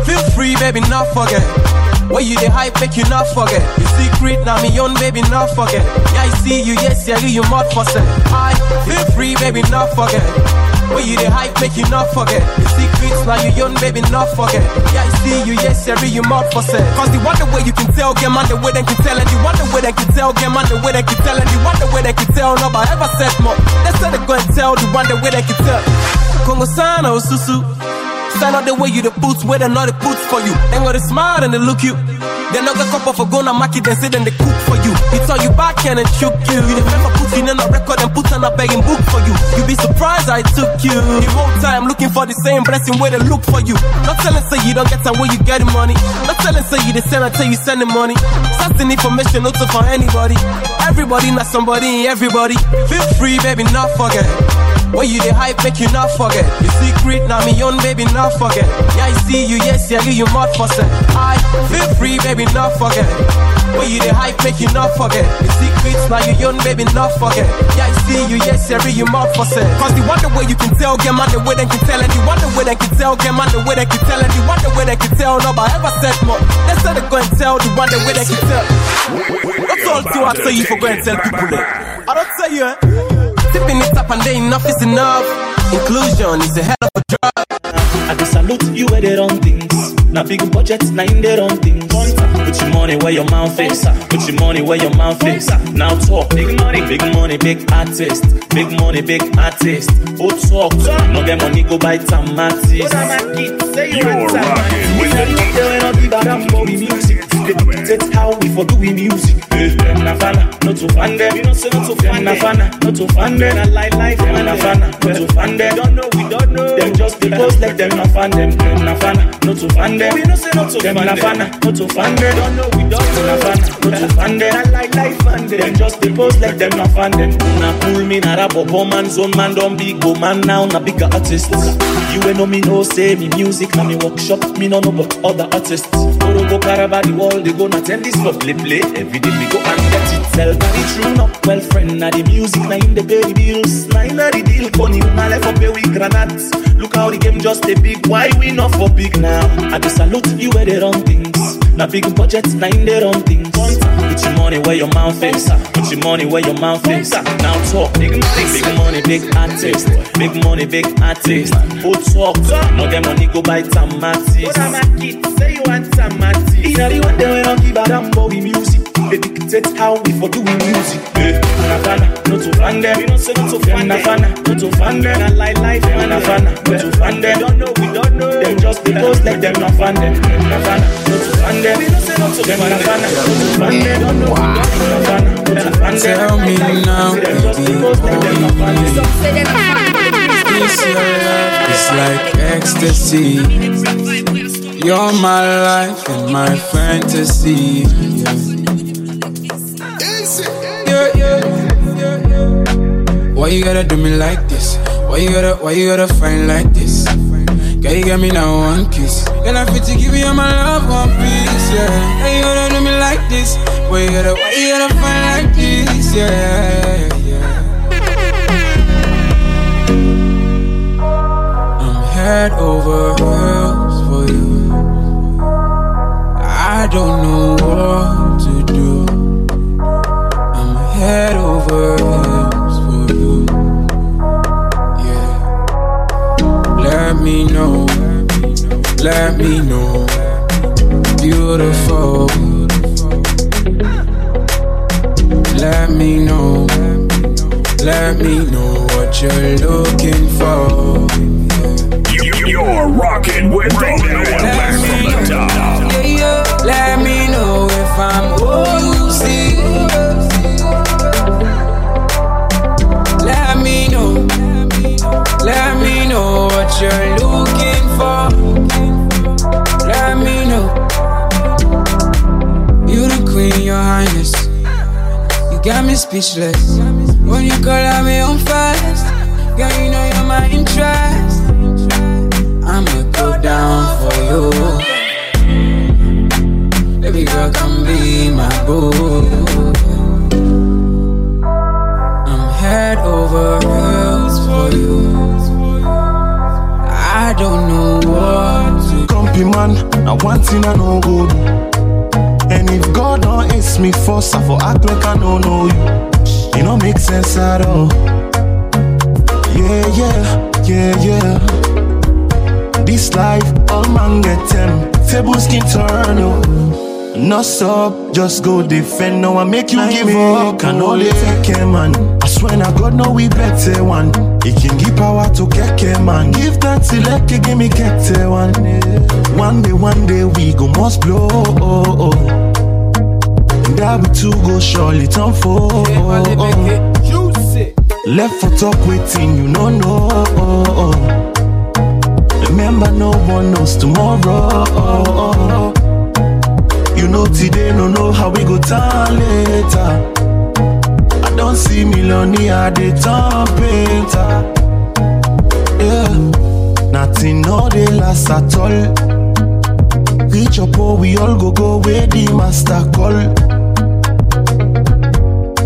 Feel free, baby, not forget. Where you the hype, make you not forget. You secret, now me own, baby, not forget. Yeah, I see you, yes, yeah, you mad for set. I feel free, baby, not forget. Where you the hype, make you not forget. You secrets, now you young, baby, not forget. Yeah, I see you, yes, yeah, you mad for set. Cause the wonder way you can tell, get man, the way they can tell, and the wonder way they can tell, get man, the way they can tell, and the wonder way they can tell, no, but ever said more. They said they go and tell, the wonder way they can tell. Congo sana, susu. Stand out the way you the boots, where they know the boots for you. They got the smile and they look you. They not got couple for gonna mark it, then say then they cook for you. He tell you back and then choke you. You never put in a record and put on a begging book for you. You be surprised I took you. The whole time looking for the same blessing where they look for you. Not telling say you don't get time where you getting money. Not telling say you the same until you sending money. Certain information not for anybody. Everybody not somebody, everybody. Feel free, baby, not forget. Where you the hype, make you not forget. You secret, now me own, baby, not forget. Yeah, I see you, yes, yeah, you mad for set. I feel free, baby, not forget. Where you the hype, make you not forget. You secrets, now you own, baby, not forget. Yeah, I see you, yes, yeah, you mad for set. Cause the wonder way you can tell, get man, the way they can tell, and the wonder way they can tell, get man, the way they can tell, and the wonder way they can tell, no, I ever said more. They said they go and tell, the wonder way they can tell. That's all to I tell you for and tell people that. I don't tell you, eh? Tipping it up and they enough is enough. Inclusion is a hell of a drug. I go salute you where they run things. Now big budget, now in they run things. Put your money where your mouth is. Put your money where your mouth is. Now talk. Big money, big money, big artist. Big money, big artist. Oh talk. No get money, go buy tomatoes. You're rocking with the music. That's how we for doing music. Them na fana, not to fan them. You know say not to fan them. fana, not to fan them. Na lie life, them na fana, not to fan them. Don't know, we don't know. Them just post like them na fan them. Them na fana, not to fan them. We know say not to them na fana, not to fan them. Don't know, we don't know. Na fana, not to fan them. Na lie life, fan them. Just post like them na fan them. Na cool me, na rap up, oh man, zone man, don't big go man now, na bigger artist. You ain't know me no say me music, na me workshop, me no know about other artists. Go go caraba world, they go na tell this for play play. Every day me go and get it. Tell me the true no. Well friend, na the music, na in the pay bills. Na in the deal, funny, na left up we granats. Look how the game just a big, why we not for big now? I just salute you where they run things. Na big budget, na in the run things. Put your money where your mouth is. Put your money where your mouth is. Now talk, big money, big money, big artist. Big money, big artist. Oh talk, no get money go buy tomatoes. Say you want tomatoes. Inna the one day when I give a damn about the music. They dictate how we for doing music. Eh, na fana, not to fan them. You know say not to fan them. Na fana, not to fan them. Na lie lie, them na fana, not to fan them. We Don't know, we don't know. Them just they post like them na fan them. Them na fana, not to fan them. We know say not to them na fana, not to fan them. Don't know, we don't know. Na fana, not to fan them. Tell me now, Them just they post like them na fan them. This your love is like ecstasy. You're my life and my fantasy. Yeah. Yeah. Why you gotta do me like this? Why you gotta, why you gotta find like this? Girl, you got me now one kiss. Girl, I fit to give you all my love, one piece, yeah. Why you gotta do me like this? Why you gotta, why you gotta find like this, yeah, yeah. I'm head over heels for you. I don't know what to do. I'm head over heels for you. Yeah. Let me know. let me know. Beautiful. Let me know. Let me know what you're looking for. You're rocking with the middle back from the top. Let me know if I'm see. Let me know. Let me know what you're looking for. Let me know. You the queen, your highness. You got me speechless. When you call out me on fast, girl, you know you're my interest. I'ma go down for you. Girl, come be my boo. I'm head over heels for you. I don't know what to Compy man, I want thing I know good. And if God don't ask me first, I for act like I don't know you. It don't make sense at all. Yeah, yeah, yeah, yeah. This life, all man get them. Tables can turn, oh. No stop, just go defend. No, I make you give up. Can only take care, man. I swear I God no, we better one. He can give power to keke man. Give that till like you give me kete one. One day, one day we go must blow. Oh, oh. And that we two go surely turn for. Left for talk waiting, you no know. Remember, no one knows tomorrow. You know today, no know how we go turn later. I don't see millionaire, they turn painter. Yeah, nothing no they last at all. Reach up, oh, we all go go where the master call.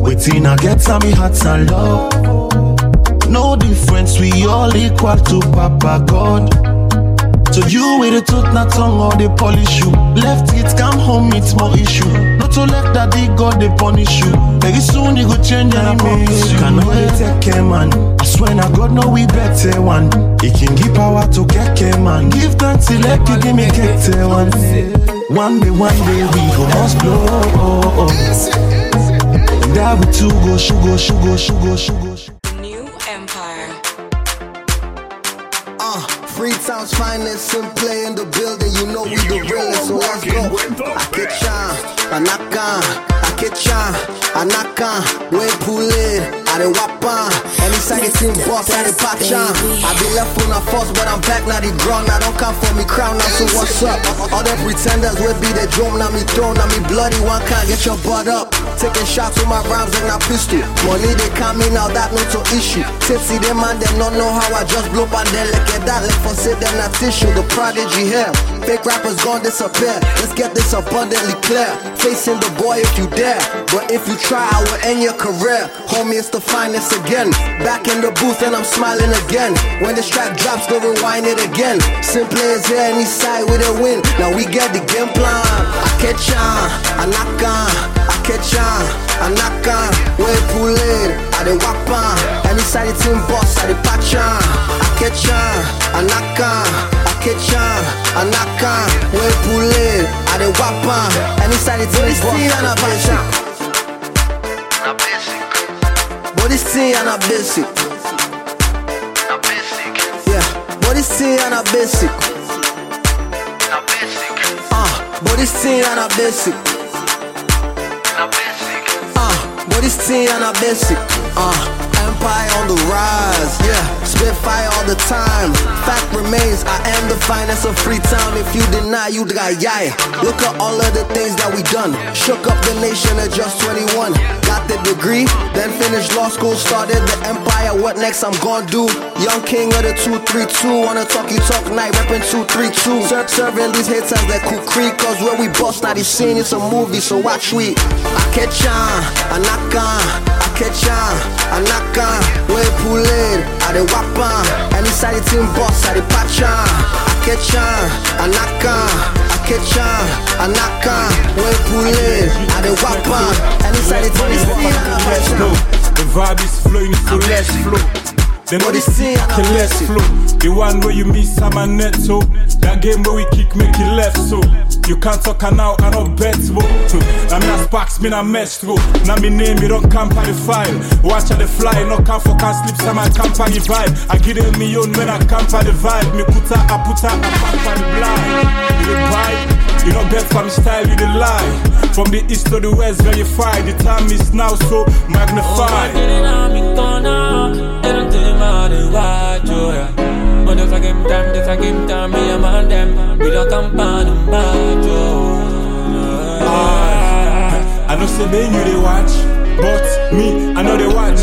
Waiting, I get some me hearts and love. No difference, we all equal to Papa God. So you with the tooth, not tongue or they polish you. Left it, come home, it's more issue. Not to let daddy God they punish you. Very soon you go change and promise you. Can only take care, man. I swear na God know we better one. He can give power to get care, man. Give thanks till like he give me get one. One day, one day we go must blow. Oh, oh. And that we two go, sugar, sugar, sugar, sugar. Freetown's finest and play in the building. You know we the realest, so let's go. Akichan, Anakan, Akichan, Anakan, we pull it, I the wapan. Any second team boss, I the pachan. I be left on a force, but I'm back now the ground. Now don't come for me crown, now so what's up? All the pretenders will be the drum, now me throne, now me bloody one can't get your butt up. Taking shots with my rhymes and a pistol. Money they coming now, that no to issue. Tipsy them man, them don't know how I just blow and then look at that, like for sit them not tissue. The prodigy here. Fake rappers gone disappear. Let's get this abundantly clear. Facing the boy if you dare. But if you try, I will end your career. Homie, it's the finest again. Back in the booth and I'm smiling again. When the track drops, go rewind it again. Simple as here, any side with a win. Now we get the game plan. I catch on, I knock on, I catch on, I knock on. Way pull it, I the whop on. Any side it's in boss, I the patch on. I catch on, I knock on, I catch on, I knock on. Way pull it, I the whop on. Any side it's in boss, I the patch on. Body see and a basic. Yeah, body see and a basic. Uh, body see and a basic. Uh, body see and a basic. Uh, empire on the rise. Yeah, spit fire all the time. Fact remains, I am the finest of Freetown. If you deny, you die. Yeah. Look at all of the things that we done. Shook up the nation at just 21. Got the degree, then finished law school, started the empire. What next? I'm gonna do. Young king of the 232. Wanna talk, you talk night, reppin' 232. Ser- serving these haters that cool creek. Cause where we bust, now this scene, it's a movie, so watch we. I catch on, I knock on, I catch on, I knock on. Way pull it, I the whop. Any side it's in boss, I the patch on. I catch on, I knock on, catch on, I knock on. Way pull it, I the whop on. Any side it's in boss, I the patch on. The vibe is flowing, so let's flow. They know the careless flow. The one where you miss and Neto. That game where we kick make it left so. You can't talk her now, I don't bet bro. Me a sparks, me na mess through. Now me name, you don't camp on the file. Watch how they fly, no camp for can sleep, some I camp on the vibe. I give them me own when I camp on the vibe. Me put her, I put her, I camp on the blind. You the vibe, you don't get from style, you the lie. From the east to the west, verified. The time is now so magnified. Era un tema de guacho, yeah. Cuando saquen time, saquen time, me llaman them. We don't bacho. I know say me you they watch, but me I know they watch.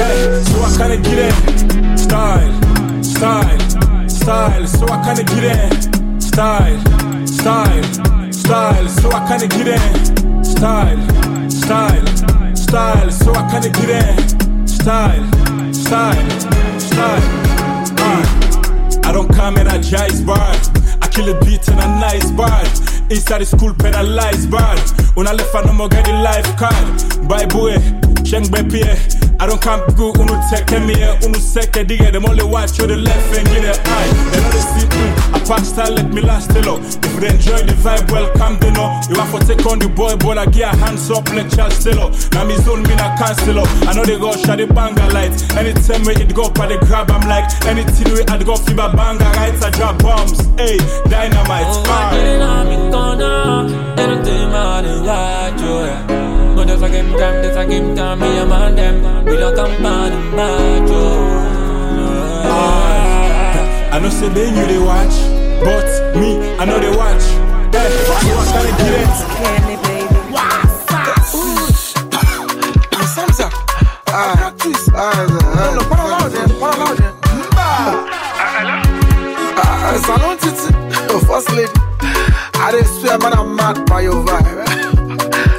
Hey, so I kinda get it. Style, style, style. So I kinda get it. Style, style, style. So I kinda get it. Style, style, style. So I kinda get it. Style, style, style. Uh, I don't come in a jazz bar. I kill a beat in a nice bar. Inside the school penalized I left, I no more get the life card. Bye boy, Sheng Bepi. I don't come go unu take me unu seke digga them only watch you the left and get it eye. They know they see mm, a star let me last hello. If they enjoy the vibe, welcome they know. You have to take on the boy, but I get a hands up like Charles Taylor. Now me zone me na cancel I know they go shot the banger light. Anytime we it go up the grab, I'm like anything we had go fever banger right. I drop bombs, hey dynamite. Oh, Quieren a mi cona, era un tema de guacho, yeah. Cuando saquen time, te saquen time, me llaman them. We don't campana un bacho. I know say they you they watch, but me I know they watch. Hey, so I kinda get it. Samsa. Ah, ah, non, non, pas là, pas là. Ah, ah, Salone titi, oh, first lady. I dey swear, man, I'm mad by your vibe.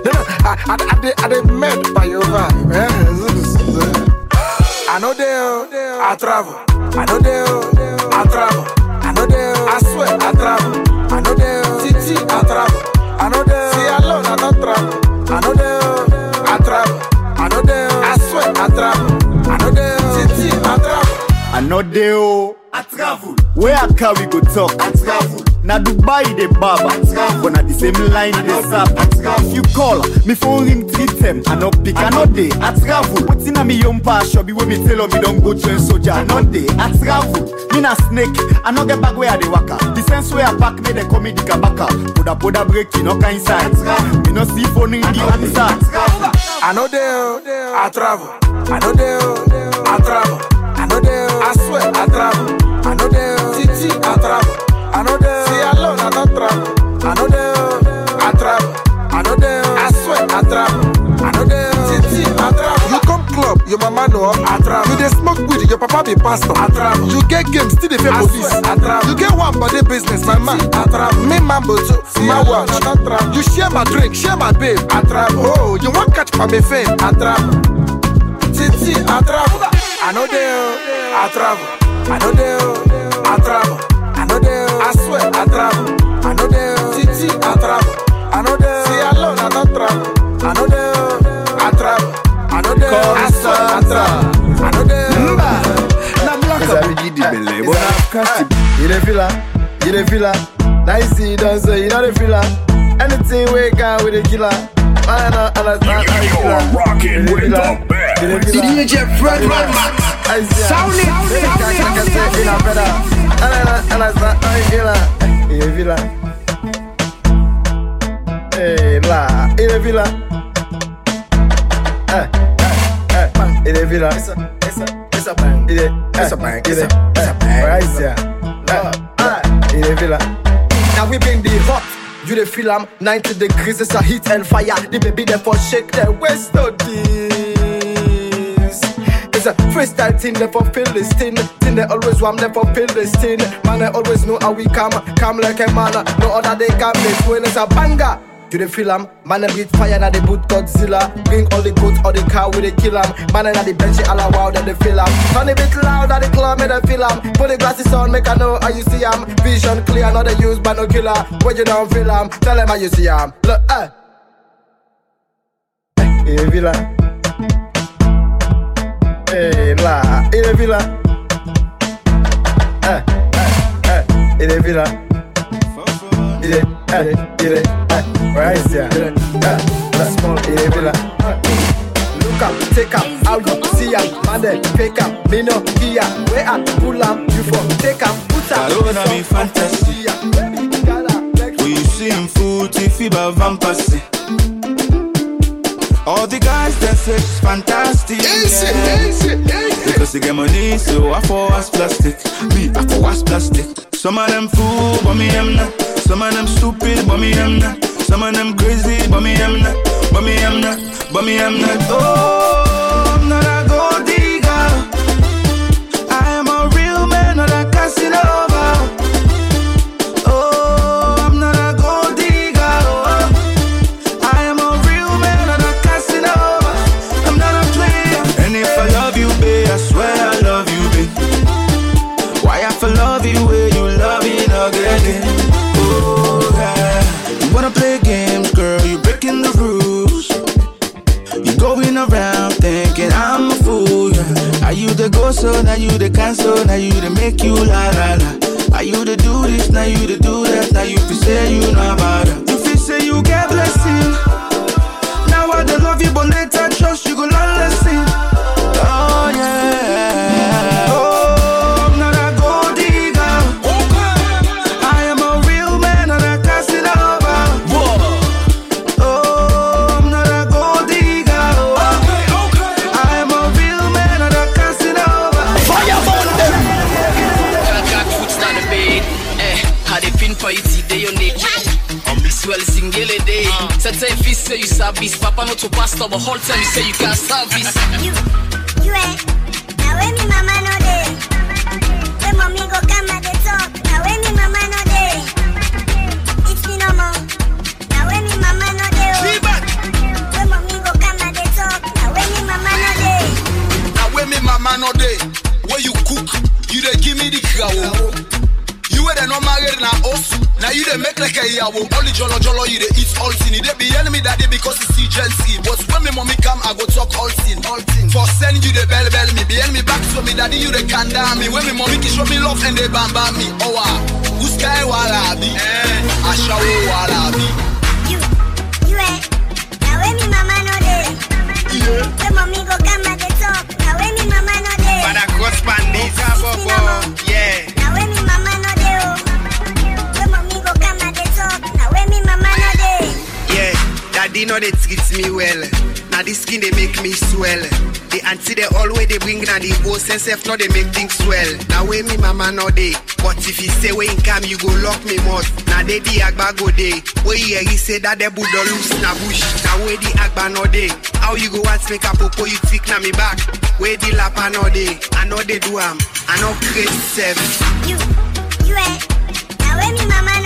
No, no, I, I, I, dey, I dey mad by your vibe. eh. I know they, oh, I travel. I know they, oh, I travel. I travel. I know they, oh, titi, I travel. I know they, oh, see alone, I don't travel. I know they, oh, I travel. I know they, oh, I swear, I travel. I know they, oh, titi, I travel. I know they oh. I travel. Where I carry go talk. I travel. Na Dubai the barber. I travel. But na the same line they sap. You call, me phone ring three them. I no pick, no day. I travel. What's in a me young pa shop? When me tell me don't go join soldier. No day. I travel. Me na snake. I no get back where I dey waka. The sense where I pack me they call me the kabaka. Poda poda break you no kind inside. Me no see phone ring the answer. I know they, I travel. I know they, I travel. I know they, I swear I travel. I know they, titi, I travel. I know they, see alone, I don't travel. I know they, oh, I travel. I know they, oh, I swear I travel. I know they, oh, titi, I travel. You come club, your mama know I travel. You dey smoke weed, your papa be pastor. I travel. You get games, still fear I police. I travel. You get one body business, my man. I travel. Me mambo too, my watch. I travel. You share my drink, share my babe. I travel. Oh, you want catch my fame? I travel. Titi, I travel. I know they, oh, I travel. I know they, oh, I travel. I know they, oh, I travel. I know they, oh, Titi, I travel. I know they, see alone, I don't travel. I know they, oh, I travel. I know they, oh, I swear I travel. I know they, oh, Na black up. Gidi belle, but na cast it. You dey feel her? You dey feel her? Now you see you done say you know the feel. Anything we got with the killer. Man, I understand how you feel rocking You dey with feel the her? best. You dey feel her? DJ Fred Mad Max. I see. Sound it, Say sound it, it, like I sound say, it. You dey feel la. You dey feel her? Eh, eh, eh. You dey feel her? It's a, it's a, it's a bang. You dey, it's a bang. It's a, it's a bang. Right here. Eh, You dey feel her? Now we bring the hot. You the feel I'm 90 degrees, it's a heat and fire. The baby therefore shake their waist to this. It's a freestyle thing, therefore feel this thing. They always want, therefore feel this thing. Man, I always know how we come, come like a man. No other they can make when it's a banger. You the feel am, man I breathe fire na the boot Godzilla Bring all the goats or the car with the kill am Man na the bench all a wow that they feel am Turn a bit loud at the club make they feel am Put the glasses on make I know how you see am Vision clear not the use binocular When you don't feel am, tell them how you see am Look, eh her? Hey, la. You dey feel her? eh, eh, eh. Il est villa. Il est, eh, il est, eh. Right here. Eh, small, il est villa. Look up, take up, how you see am, man dey fake am, me no hear, where I pull am, you for take am, put am. Alona be fantasy. We see him food if he ba vampasy. All the guys that say it's fantastic. yeah. Because they get money, so I for was plastic. Me, I for was plastic. Some of them fool, but me am not. Some of them stupid, but me am not. Some of them crazy, but me am not. But me am not. But me am not. Oh, the go so now you the cancel now you the make you la la la. Are you the do this now you the do that now you fi say you know about it. You fi say you get blessing. Now I don't love you but later to pastor, whole time you say you can't service. Can love and they bam bam me. Oh ah, who's guy wala be? Eh, I show wala be. you, you ain't. Now when me mama no day, when mommy go come at the talk. Now when me mama no day, Para cross pandis, yeah. now when me mama no day, oh. when mommy go come at the talk. Now when me mama no day. Yeah, daddy know they treat me well. Now this skin they make me swell. They bring na the boss and self no they make things swell. Now when me mama no day, but if he say when come you go lock me mouth. Now they the agba go day. Where he he say that the budo loose na bush. Now where the agba no day. How you go want make a popo you tick na me back. Where the lapa no day. I know they do am. I know crazy self. You, you eh, ain't. Now when me mama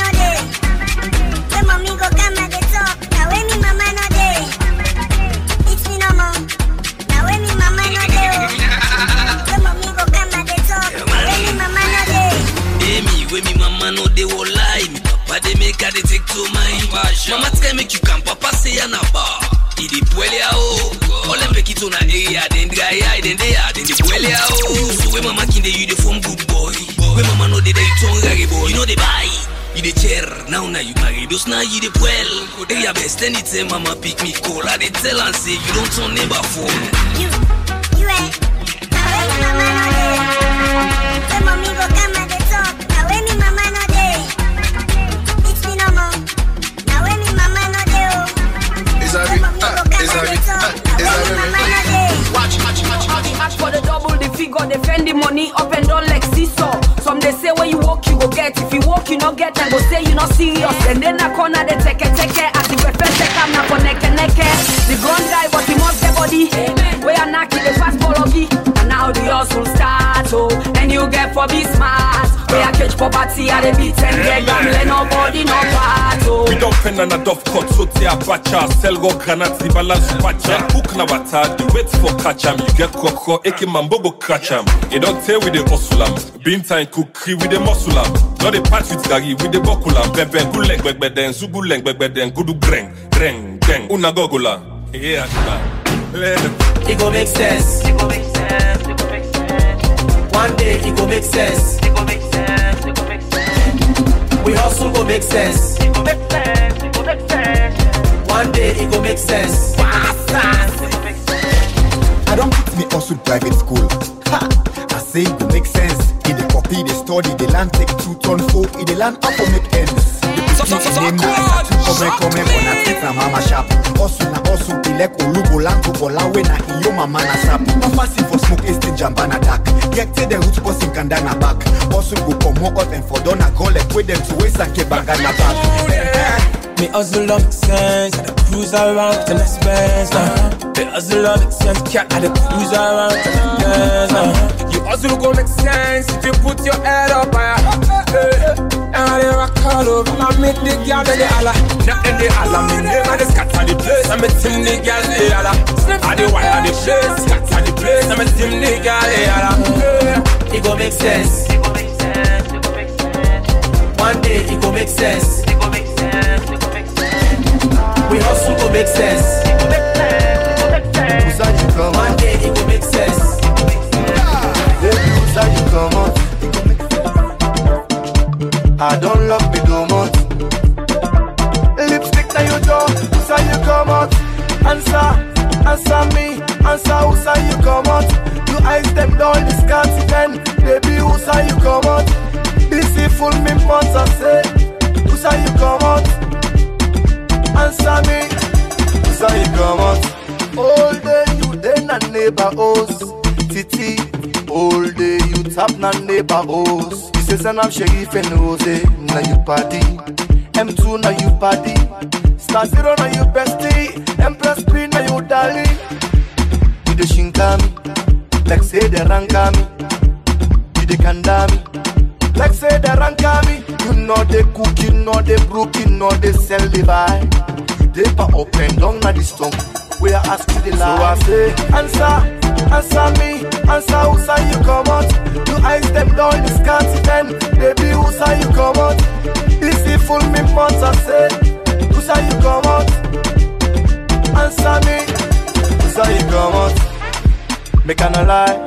Mama try make you come, papa say ya na bar. Idi puele ya. All them pekito na area, then dry eye, then they are, then they puele ya o. So when mama kinde you the form good boy. When mama know they they turn rare boy, you know they buy. You the chair, now now you marry, those now you the well. They are best anytime mama pick me call, I they tell and say you don't turn neighbor phone. Figure, defend the money up and down like seesaw. Some they say when you walk, you go get. If you walk, you not get. I go say you not serious. And then I corner they take it, take it. As the first take I'm not for neck and neck. The gun guy, but he must get body. Where I knock it, the fast bology. And now the hustle start, oh. And you get for be smart. Where I catch poverty at the beat and get gambling, nobody no part, oh. We don't pen and a dove cut, so te a bacha. Sell go granat, the balance pacha. Hook na wata, the wait for catch 'em. You get koko, eke mambo go catch 'em. It don't tell with the hustle 'em. Bean time cookery with the muscle 'em. Not the part with gari with the buckle 'em. Bebe, guleng, bebe, den, zuguleng, bebe, den, gudu greng, greng, greng. Una gogola. Yeah, yeah. It go make sense. It go make sense. It go make sense. One day it go make sense. It go make sense. We hustle go make sense. It go make sense. It go make sense. One day it go make sense. I don't put me also private school. Ha! I say it go make sense. In the copy, they study, they land take two ton four. In the land up for make ends. The picnic name na two come come on a fit mama shop. Also na also be like bola we na iyo mama na sap. No passing for smoke is the jambana dark. Yet say root boss in kandana back. Also go come out and for dona go like with to waste and keep bangana back. Me hustle don't sense, I cruise around to next best now. Me hustle make sense, cat I cruise around to next best now. You hustle go make sense if you put your head up higher. And I dey rock all over, I make the girl they holla. Not in the holla, me name I dey scatter the place, I make team the girl they holla. I dey wire the place, scatter the place, I make team the girl they holla. It go make sense. It go make sense. It go make sense. One day. It go make sense. We hustle go make sense. Make sense. Make sense. It go make sense. You come out. I don't love me too much. Lipstick na you door, who's you come out? Answer, you tap na neighbor house. You say son of sheriff and rose, na you party. M2 na you party. Star zero na you bestie. Empress queen na you darling. You the shinkami, like say the rankami. You the kandami, like say the rankami. You know they cook, you know they broke, you know they sell the buy. You pa and down na the stump. We are ask you the lie. So I say, answer, answer me, answer who's how you come out. You eyes them down this continent, baby who's how you come out. This is full me months I say, who's how you come out. Answer me, who's how you come out. Make no lie,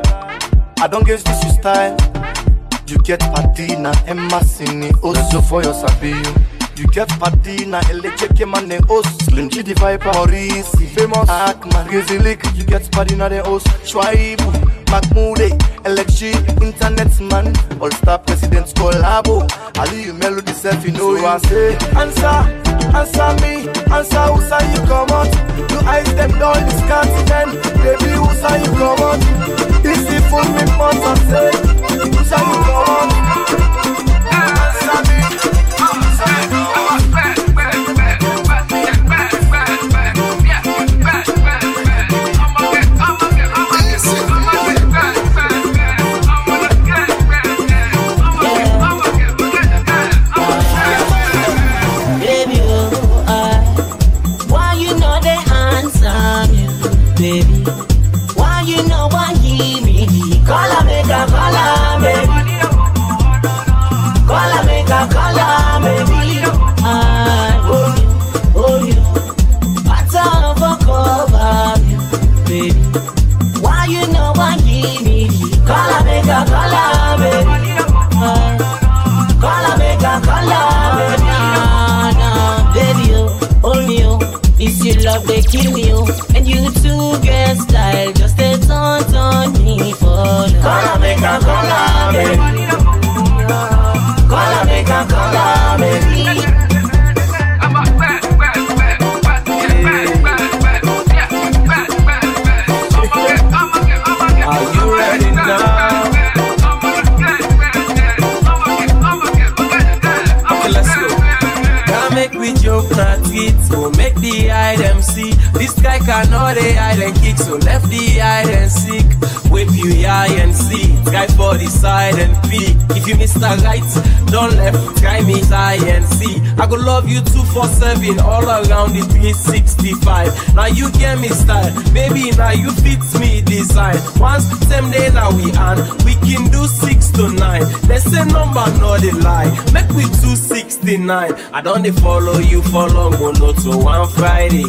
I don't guess this is style. You get party na Emma Sini also oh, for your sabi you. You get party na Elecheke man the host. Slim G the Viper Maurice famous. Akman Gizzy Lick You get party na the host. Schwaibu Mahmoud Elechi Internet man. All star presidents collabo. Ali you melody self you know so I say Answer Answer me Answer who's how you come out. You eyes them down this continent Baby who's how you come out? This is full me I say. Who's how you come out love, they kill me, oh. And you two get style, just a taunt on me for. Call her, make her call her, baby. Call her, make her, them. This guy cannot a hide and kick, so left the hide and seek. Whip you eye and see, try for the side and peek. If you miss the right, don't left, try me eye and see. I go love you 247 all around the 365. Now you get me style, baby, now you fit me design. Once same day now we on, we can do six to nine. They say number not a lie, make we 269. I don't follow you for long, but not to one Friday.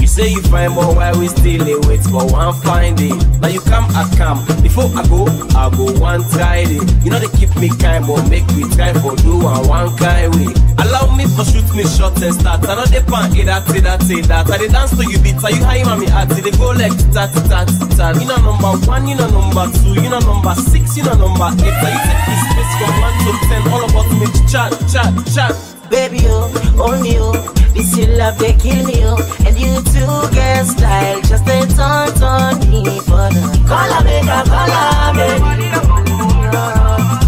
You say you find more while we still dey wait for one fine day. Now you come, I come. Before I go, I go one try day. You know they keep me kind, but make me try for do one one kind way. Allow me for shoot me shot and start. I know they pan it that, it that, it that. I dey dance to you beat. Are you high, mommy? At they go like tat tat tat. You know number one, you know number two, you know number six, you know number eight. Now you take this space from one to ten. All about me chat chat chat. Baby, oh, only you. This your love, they kill me, oh. And you too get style. Just a taunt on me for the color, make a color, baby.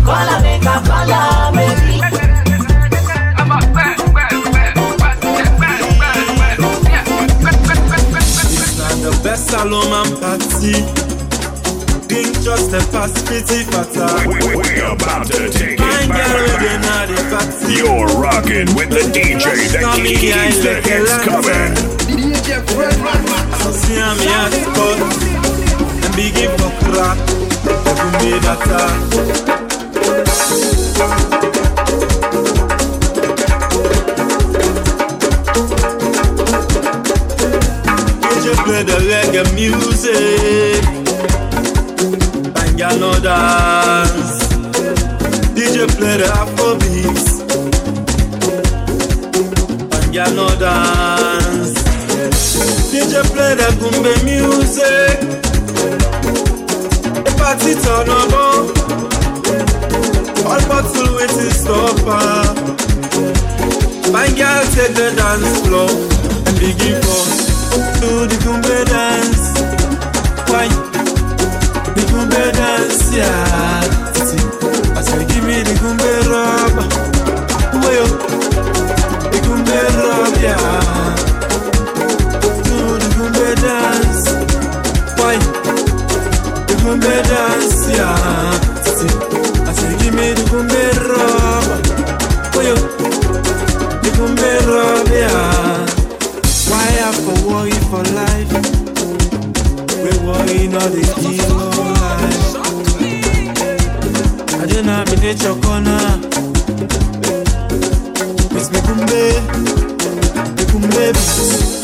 Color, make a color, baby. It's not the best Salomon party. Think just a pass pity fatal. We, we about to take Fine it girl back. You're rocking with the DJ that keeps here, the like a hits lantern. coming. So see I'm here to cut and begin for crack. Every day that DJ play the reggae music y'all no dance. DJ play the Afrobeats and y'all no dance. DJ play the Gumbe music. The party turn on. All bottle the stopper. My girl take the dance floor and begin for do the Gumbe dance. Why? Dance, I say give me the rub. The rub. Do the dance. Why? The dance, I say give me the rub. The rub. Why for worry for life? We worry not the kill I didn't have nature corner. It's me kumbe, me kumbe